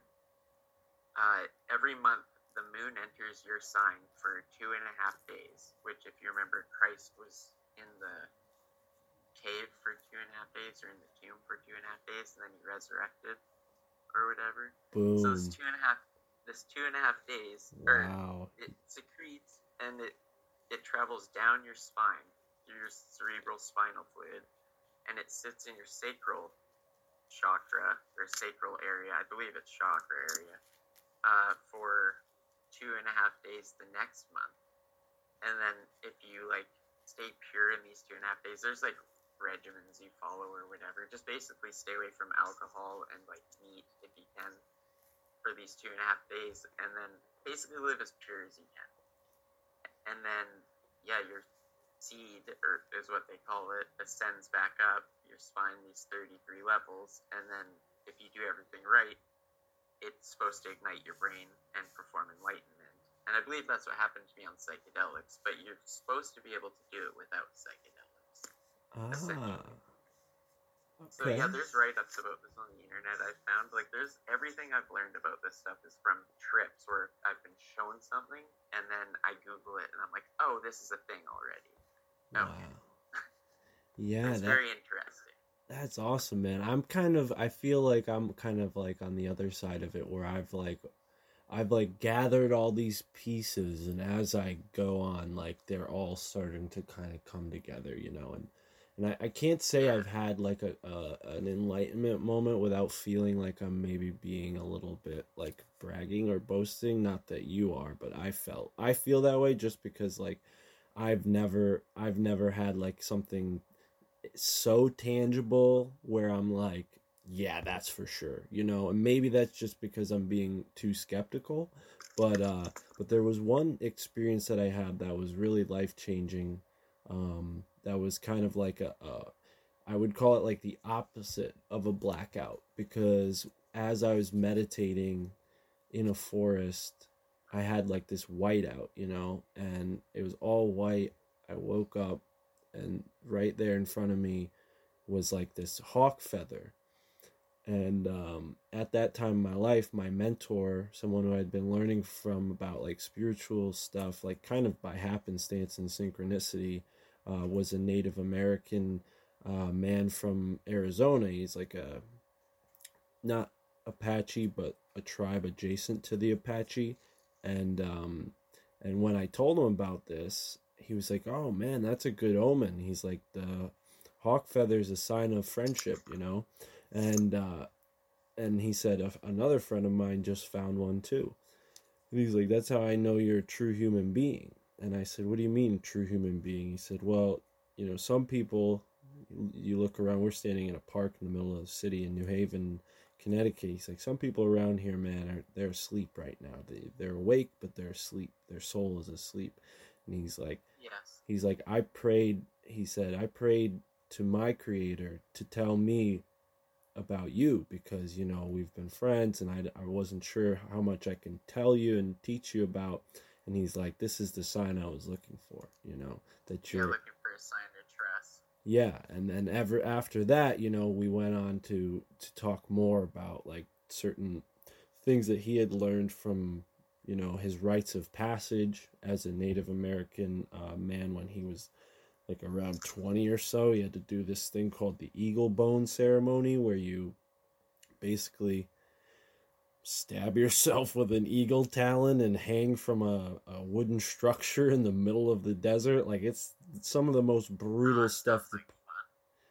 uh, every month the moon enters your sign for two and a half days. Which, if you remember, Christ was in the cave for two and a half days, or in the tomb for two and a half days, and then he resurrected, or whatever. Boom. So this two and a half, this two and a half days, or Wow. it secretes and it it travels down your spine through your cerebral spinal fluid, and it sits in your sacral chakra or sacral area. I believe it's chakra area uh, for two and a half days the next month, and then if you like stay pure in these two and a half days, there's like regimens you follow or whatever. Just basically stay away from alcohol and like meat if you can for these two and a half days, and then basically live as pure as you can. And then, yeah, your seed, or is what they call it, ascends back up your spine these 33 levels, and then if you do everything right, it's supposed to ignite your brain and perform enlightenment. And I believe that's what happened to me on psychedelics, but you're supposed to be able to do it without psychedelics. Ah. So yeah, there's write-ups about this on the internet. I found like there's everything I've learned about this stuff is from trips where I've been shown something and then I Google it and I'm like, oh, this is a thing already. Wow. Yeah, that's that, very interesting. that's awesome, man. I'm kind of I feel like I'm kind of like on the other side of it where I've like I've like gathered all these pieces and as I go on like they're all starting to kind of come together, you know, and and I, I can't say I've had like a, a an enlightenment moment without feeling like I'm maybe being a little bit like bragging or boasting. Not that you are, but I felt I feel that way just because like I've never I've never had like something so tangible where I'm like, yeah, that's for sure, you know. And maybe that's just because I'm being too skeptical, but uh, but there was one experience that I had that was really life changing. Um, that was kind of like a, a, I would call it like the opposite of a blackout because as I was meditating in a forest, I had like this whiteout, you know, and it was all white. I woke up and right there in front of me was like this hawk feather. And um, at that time in my life, my mentor, someone who I'd been learning from about like spiritual stuff, like kind of by happenstance and synchronicity, uh, was a Native American uh, man from Arizona. He's like a not Apache, but a tribe adjacent to the Apache. And um, and when I told him about this, he was like, "Oh man, that's a good omen." He's like, "The hawk feather is a sign of friendship, you know," and uh, and he said another friend of mine just found one too. And he's like, "That's how I know you're a true human being." And I said, "What do you mean, true human being?" He said, "Well, you know, some people, you look around. We're standing in a park in the middle of the city in New Haven." Connecticut. He's like, some people around here, man, are they're asleep right now. They they're awake, but they're asleep. Their soul is asleep. And he's like, Yes. he's like, I prayed. He said, I prayed to my creator to tell me about you because you know we've been friends, and I I wasn't sure how much I can tell you and teach you about. And he's like, this is the sign I was looking for. You know that You're you're looking for a sign. Yeah and then ever after that you know we went on to to talk more about like certain things that he had learned from you know his rites of passage as a native american uh, man when he was like around 20 or so. He had to do this thing called the eagle bone ceremony where you basically stab yourself with an eagle talon and hang from a, a wooden structure in the middle of the desert? Like it's some of the most brutal stuff to,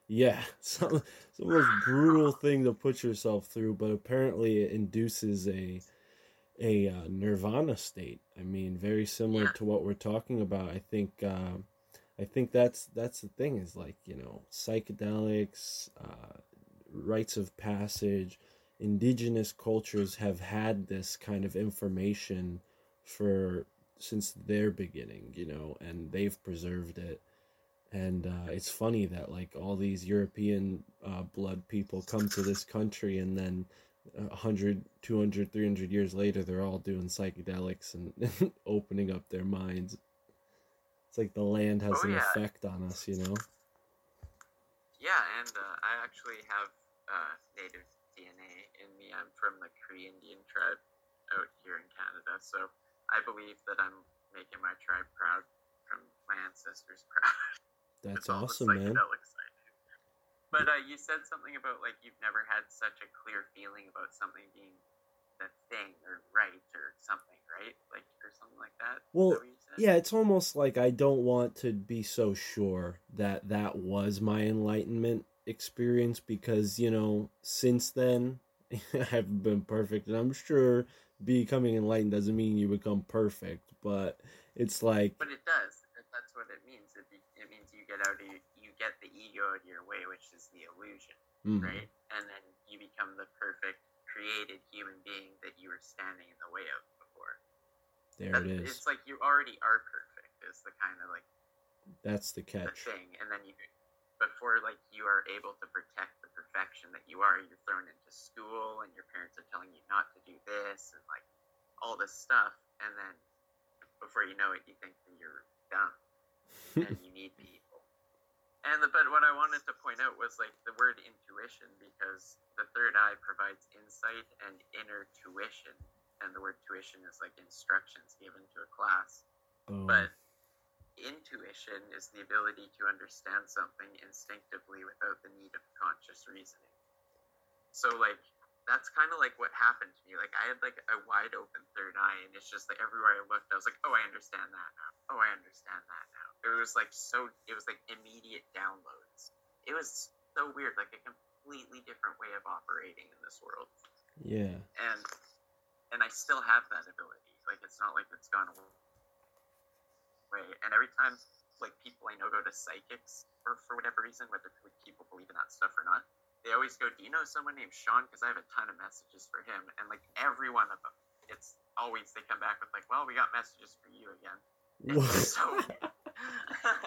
yeah some, some most brutal thing to put yourself through but apparently it induces a a uh, nirvana state. I mean very similar to what we're talking about. I think uh, i think that's that's the thing is like you know psychedelics uh, rites of passage indigenous cultures have had this kind of information for since their beginning you know and they've preserved it and uh, it's funny that like all these european uh, blood people come to this country and then uh, 100 200 300 years later they're all doing psychedelics and opening up their minds it's like the land has Oh, an yeah. effect on us you know Yeah, and uh, I actually have uh, native DNA in me. I'm from the Cree Indian tribe out here in Canada, so I believe that I'm making my tribe proud from my ancestors proud. that's It's all the awesome man. But uh, you said something about like you've never had such a clear feeling about something being the thing or right or something, right? Like or something like that. Well, that? Yeah, it's almost like I don't want to be so sure that that was my enlightenment experience because, you know, since then haven't been perfect and I'm sure becoming enlightened doesn't mean you become perfect, but it's like But it does. That's what it means. It, it means you get out of your, you get the ego out of your way, which is the illusion, mhm, right? And then you become the perfect created human being that you were standing in the way of before. there That- it is. It's like you already are perfect. Is the kind of like That's the the catch. thing, and then you before like you are able to protect the perfection that you are, you're thrown into school, and your parents are telling you not to do this, and like all this stuff, and then before you know it, you think that you're dumb and you need people. And the, but what I wanted to point out was like the word intuition because the third eye provides insight and inner tuition, and the word tuition is like instructions given to a class. Boom. But intuition is the ability to understand something instinctively without the need of conscious reasoning. So like that's kind of like what happened to me. Like I had like a wide open third eye, and it's just like everywhere I looked, I was like, oh, I understand that now. Oh, I understand that now. It was like so. It was like immediate downloads. It was so weird, like a completely different way of operating in this world yeah. and and I still have that ability. Like it's not like it's gone away. And every time, like people I know go to psychics or for whatever reason, whether people believe in that stuff or not, they always go, "Do you know someone named Shawn?" Because I have a ton of messages for him, and like every one of them, it's always they come back with like, "Well, we got messages for you again." So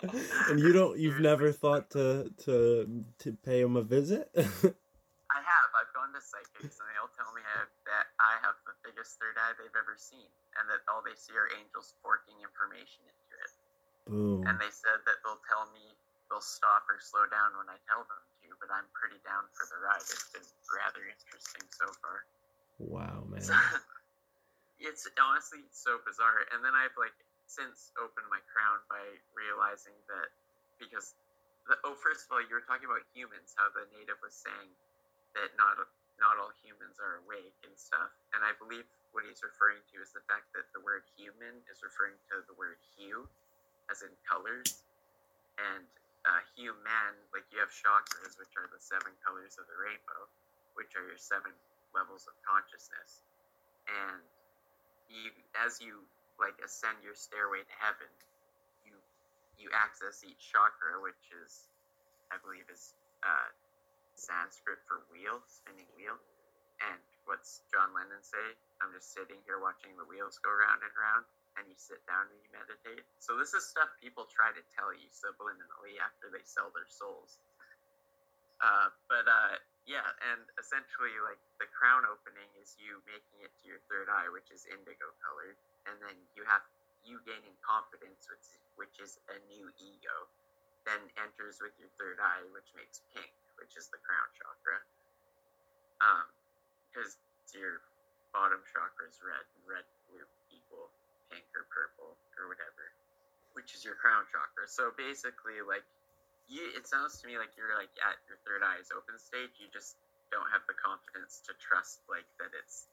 and you don't you've never thought to to to pay him a visit? I have. I've gone to psychics, and they'll tell me that I have biggest third eye they've ever seen, and that all they see are angels forking information into it. Boom. And they said that they'll tell me they'll stop or slow down when I tell them to, but I'm pretty down for the ride. It's been rather interesting so far. Wow, man. it's honestly so bizarre. And then I've like since opened my crown by realizing that because the, oh, first of all, you were talking about humans, how the native was saying that not not all humans are awake and stuff. And I believe what he's referring to is the fact that the word human is referring to the word hue, as in colors, and uh, human, like you have chakras, which are the seven colors of the rainbow, which are your seven levels of consciousness. And you, as you like ascend your stairway to heaven, you you access each chakra, which is, I believe, is uh, Sanskrit for wheel, spinning wheel. And what's John Lennon say? I'm just sitting here watching the wheels go round and round, and you sit down and you meditate. So this is stuff people try to tell you subliminally after they sell their souls. Uh, but uh, yeah, and essentially, like the crown opening is you making it to your third eye, which is indigo colored, and then you have you gaining confidence, which which is a new ego, then enters with your third eye, which makes pink, which is the crown chakra. Um, because your bottom chakra is red, and red blue equal pink or purple or whatever, which is your crown chakra. So basically, like you, it sounds to me like you're like at your third eye's open stage. You just don't have the confidence to trust like that it's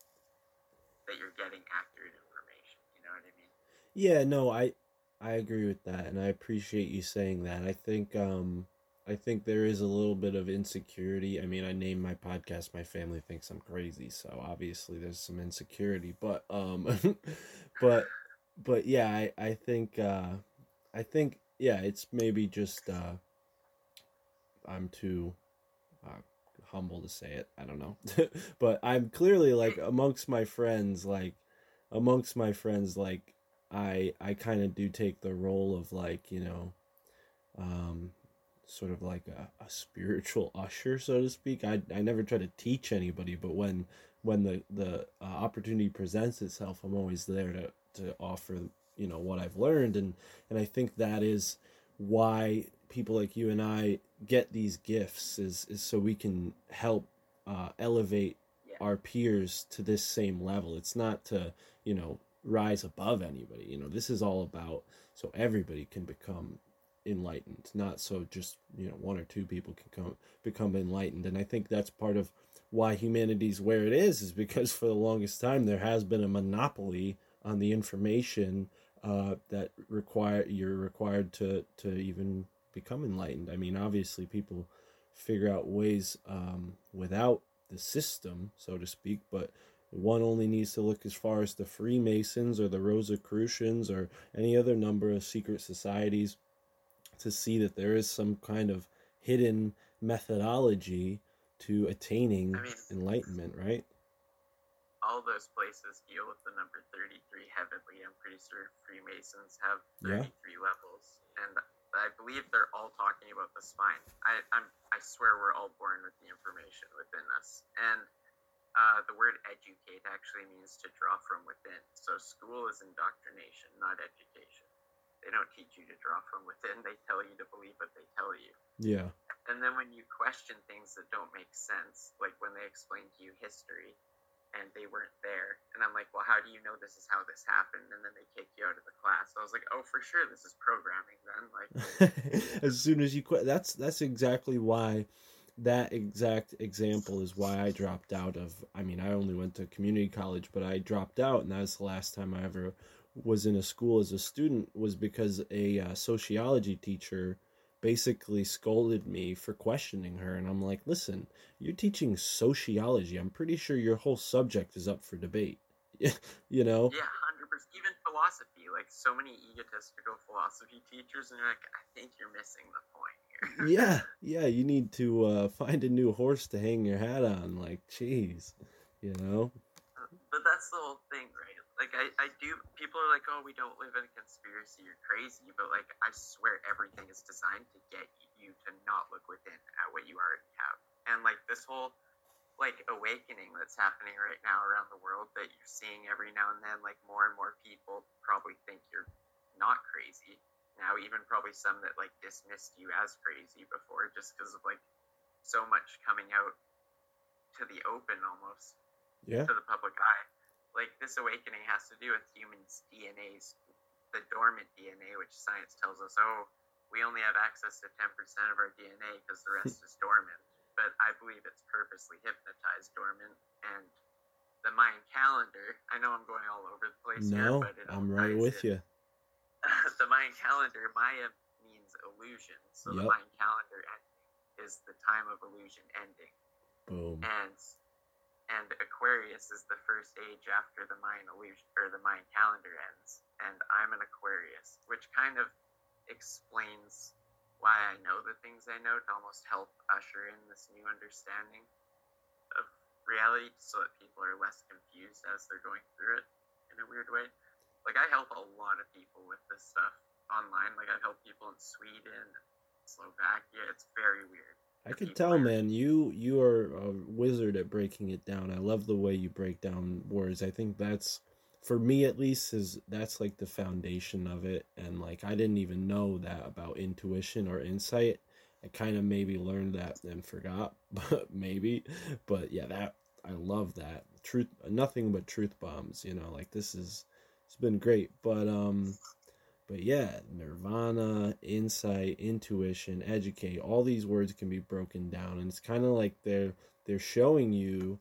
that you're getting accurate information. You know what I mean? Yeah, no, I I agree with that, and I appreciate you saying that. I think um I think there is a little bit of insecurity. I mean, I name my podcast "My Family Thinks I'm Crazy," so obviously there's some insecurity. But um, but but yeah, I I think uh, I think yeah, it's maybe just uh, I'm too uh, humble to say it. I don't know, but I'm clearly like amongst my friends, like amongst my friends, like I I kind of do take the role of like you know, um, sort of like a, a spiritual usher, so to speak. I I never try to teach anybody, but when when the the uh, opportunity presents itself, I'm always there to to offer you know what I've learned, and and I think that is why people like you and I get these gifts is is so we can help uh, elevate Yeah. our peers to this same level. It's not to you know rise above anybody. You know this is all about so everybody can become enlightened, not so just you know one or two people can come become enlightened. And I think that's part of why humanity's where it is is because for the longest time there has been a monopoly on the information uh, that require you're required to to even become enlightened. I mean, obviously, people figure out ways um, without the system, so to speak, but one only needs to look as far as the Freemasons or the Rosicrucians or any other number of secret societies to see that there is some kind of hidden methodology to attaining I mean- enlightenment, right? all those places deal with the number 33 heavily. I'm pretty sure Freemasons have Yeah. 33 levels. And I believe they're all talking about the spine. I, I'm, I swear we're all born with the information within us. And uh, the word educate actually means to draw from within. So school is indoctrination, not education. They don't teach you to draw from within, they tell you to believe what they tell you. Yeah. And then when you question things that don't make sense, like when they explain to you history and they weren't there, and I'm like, well, how do you know this is how this happened? And then they kick you out of the class. I was like, oh, for sure, this is programming then. Like, as soon as you quit that's that's exactly why that exact example is why I dropped out of I mean I only went to community college but I dropped out and that was the last time I ever was in a school as a student was because a uh, sociology teacher basically scolded me for questioning her and I'm like listen you're teaching sociology I'm pretty sure your whole subject is up for debate you know yeah, 100%. Even philosophy, like so many egotistical philosophy teachers, and you're like, I think you're missing the point here. yeah, yeah, you need to uh, find a new horse to hang your hat on. Like, jeez, you know. But that's the whole thing, right? Like, I, I do. People are like, oh, we don't live in a conspiracy. You're crazy. But, like, I swear everything is designed to get you to not look within at what you already have. And, like, this whole, like, awakening that's happening right now around the world that you're seeing every now and then, like, more and more people probably think you're not crazy. now, even probably some that like dismissed you as crazy before, just because of like so much coming out to the open almost Yeah. to the public eye. Like this awakening has to do with humans' DNA's, the dormant DNA, which science tells us, oh, we only have access to 10% of our DNA because the rest is dormant. But I believe it's purposely hypnotized dormant. And the Mayan calendar, I know I'm going all over the place No, here, but I'm right with in. you. the Mayan calendar, Maya means illusion. So the Mayan calendar ending is the time of illusion ending Boom. and and Aquarius is the first age after the Mayan illusion or the Mayan calendar ends, and I'm an Aquarius, which kind of explains why I know the things I know to almost help usher in this new understanding of reality, so that people are less confused as they're going through it in a weird way. Like I help a lot of people with this stuff online. Like I've helped people in Sweden, Slovakia. It's very weird. I could tell, man. You you are a wizard at breaking it down. I love the way you break down words. I think that's for me at least is that's like the foundation of it. And like I didn't even know that about intuition or insight. I kind of maybe learned that and forgot, but maybe. But yeah, that I love that truth. Nothing but truth bombs. You know, like this is it's been great. But um, but yeah, nirvana, insight, intuition, educate, all these words can be broken down and it's kind of like they're they're showing you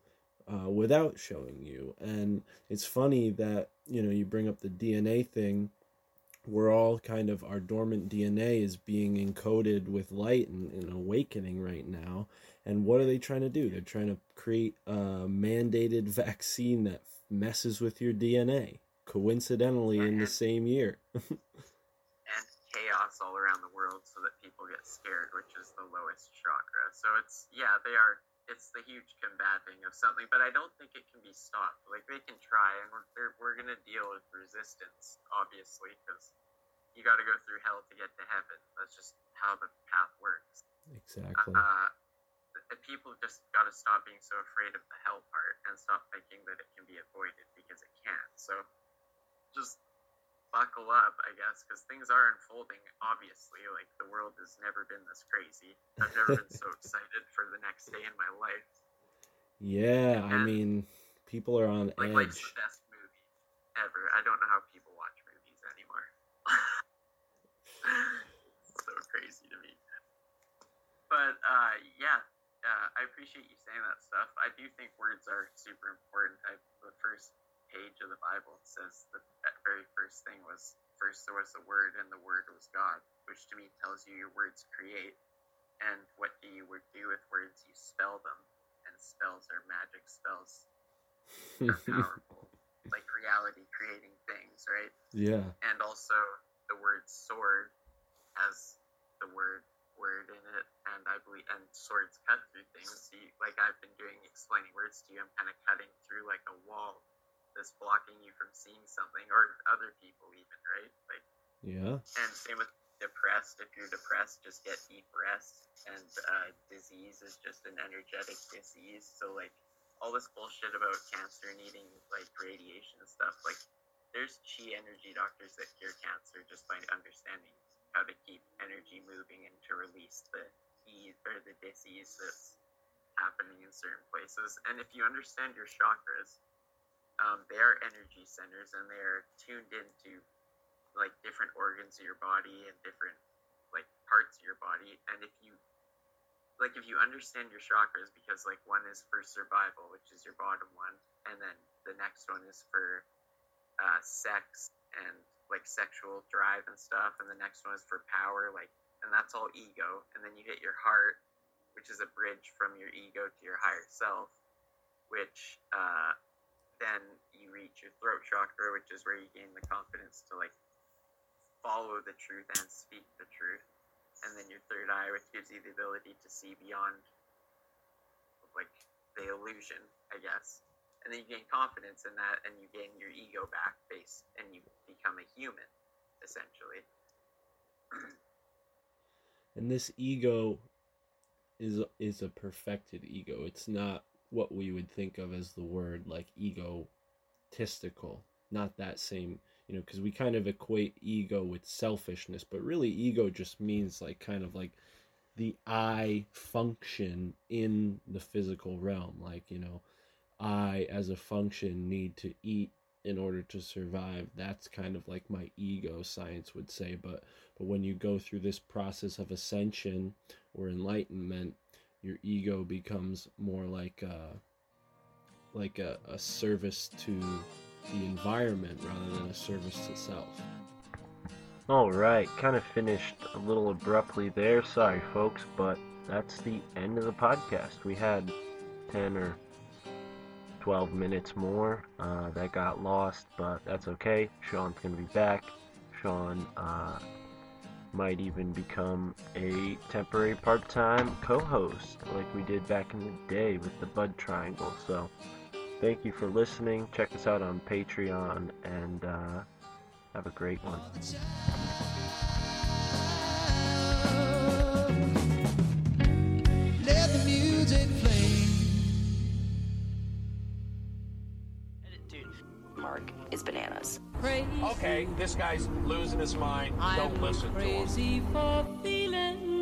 uh, without showing you. And it's funny that, you know, you bring up the DNA thing. We're all kind of our dormant DNA is being encoded with light and, and awakening right now. And what are they trying to do? They're trying to create a mandated vaccine that messes with your DNA coincidentally in the same year. and chaos all around the world so that people get scared, which is the lowest chakra. So it's yeah, they are. It's the huge combating of something, but I don't think it can be stopped. Like they can try, and we're we're gonna deal with resistance, obviously, because you got to go through hell to get to heaven. That's just how the path works. exactly. Uh, the people just got to stop being so afraid of the hell part and stop thinking that it can be avoided because it can't. So just buckle up, I guess, because things are unfolding. Obviously, like the world has never been this crazy. I've never been so excited for the next day in my life. Yeah, I mean, people are on Like, edge. the best movie ever. I don't know how people watch movies anymore. so crazy to me. But uh, yeah, uh, I appreciate you saying that stuff. I do think words are super important. I, the first page of the Bible says the that very first thing was first there was the Word, and the Word was God, which to me tells you your words create. And what do you do with words? You spell them, and spells are magic spells are powerful, like reality creating things, right? yeah. And also the word sword has the word word in it, and I believe and swords cut through things. See, like I've been doing explaining words to you, I'm kind of cutting through like a wall that's blocking you from seeing something, or other people even, right? Like Yeah. and same with depressed. If you're depressed, just get deep rest. And uh, disease is just an energetic disease. So like all this bullshit about cancer needing like radiation and stuff, like there's chi energy doctors that cure cancer just by understanding how to keep energy moving and to release the ease or the disease that's happening in certain places. And if you understand your chakras, um, they are energy centers and they are tuned into like different organs of your body and different like parts of your body. And if you like if you understand your chakras because like one is for survival which is your bottom one and then the next one is for uh, sex and like sexual drive and stuff and the next one is for power like and that's all ego. And then you hit your heart which is a bridge from your ego to your higher self which uh, then you reach your throat chakra which is where you gain the confidence to like follow the truth and speak the truth. And then your third eye, which gives you the ability to see beyond like the illusion, I guess. And then you gain confidence in that and you gain your ego back base and you become a human, essentially. And this ego is is a perfected ego. It's not what we would think of as the word like egotistical. Not that same you know because we kind of equate ego with selfishness but really ego just means like kind of like the i function in the physical realm. Like you know i as a function need to eat in order to survive. That's kind of like my ego science would say. But but when you go through this process of ascension or enlightenment your ego becomes more like a like a, a service to the environment rather than a service to self Alright, kind of finished a little abruptly there. Sorry, folks, but that's the end of the podcast. We had 10 or 12 minutes more. Uh, that got lost, but that's okay. Shawn's going to be back. Shawn uh, might even become a temporary part time co host like we did back in the day with the Bud Triangle. So, thank you for listening. Check us out on Patreon and uh, have a great one. Okay, this guy's losing his mind. Don't listen to him.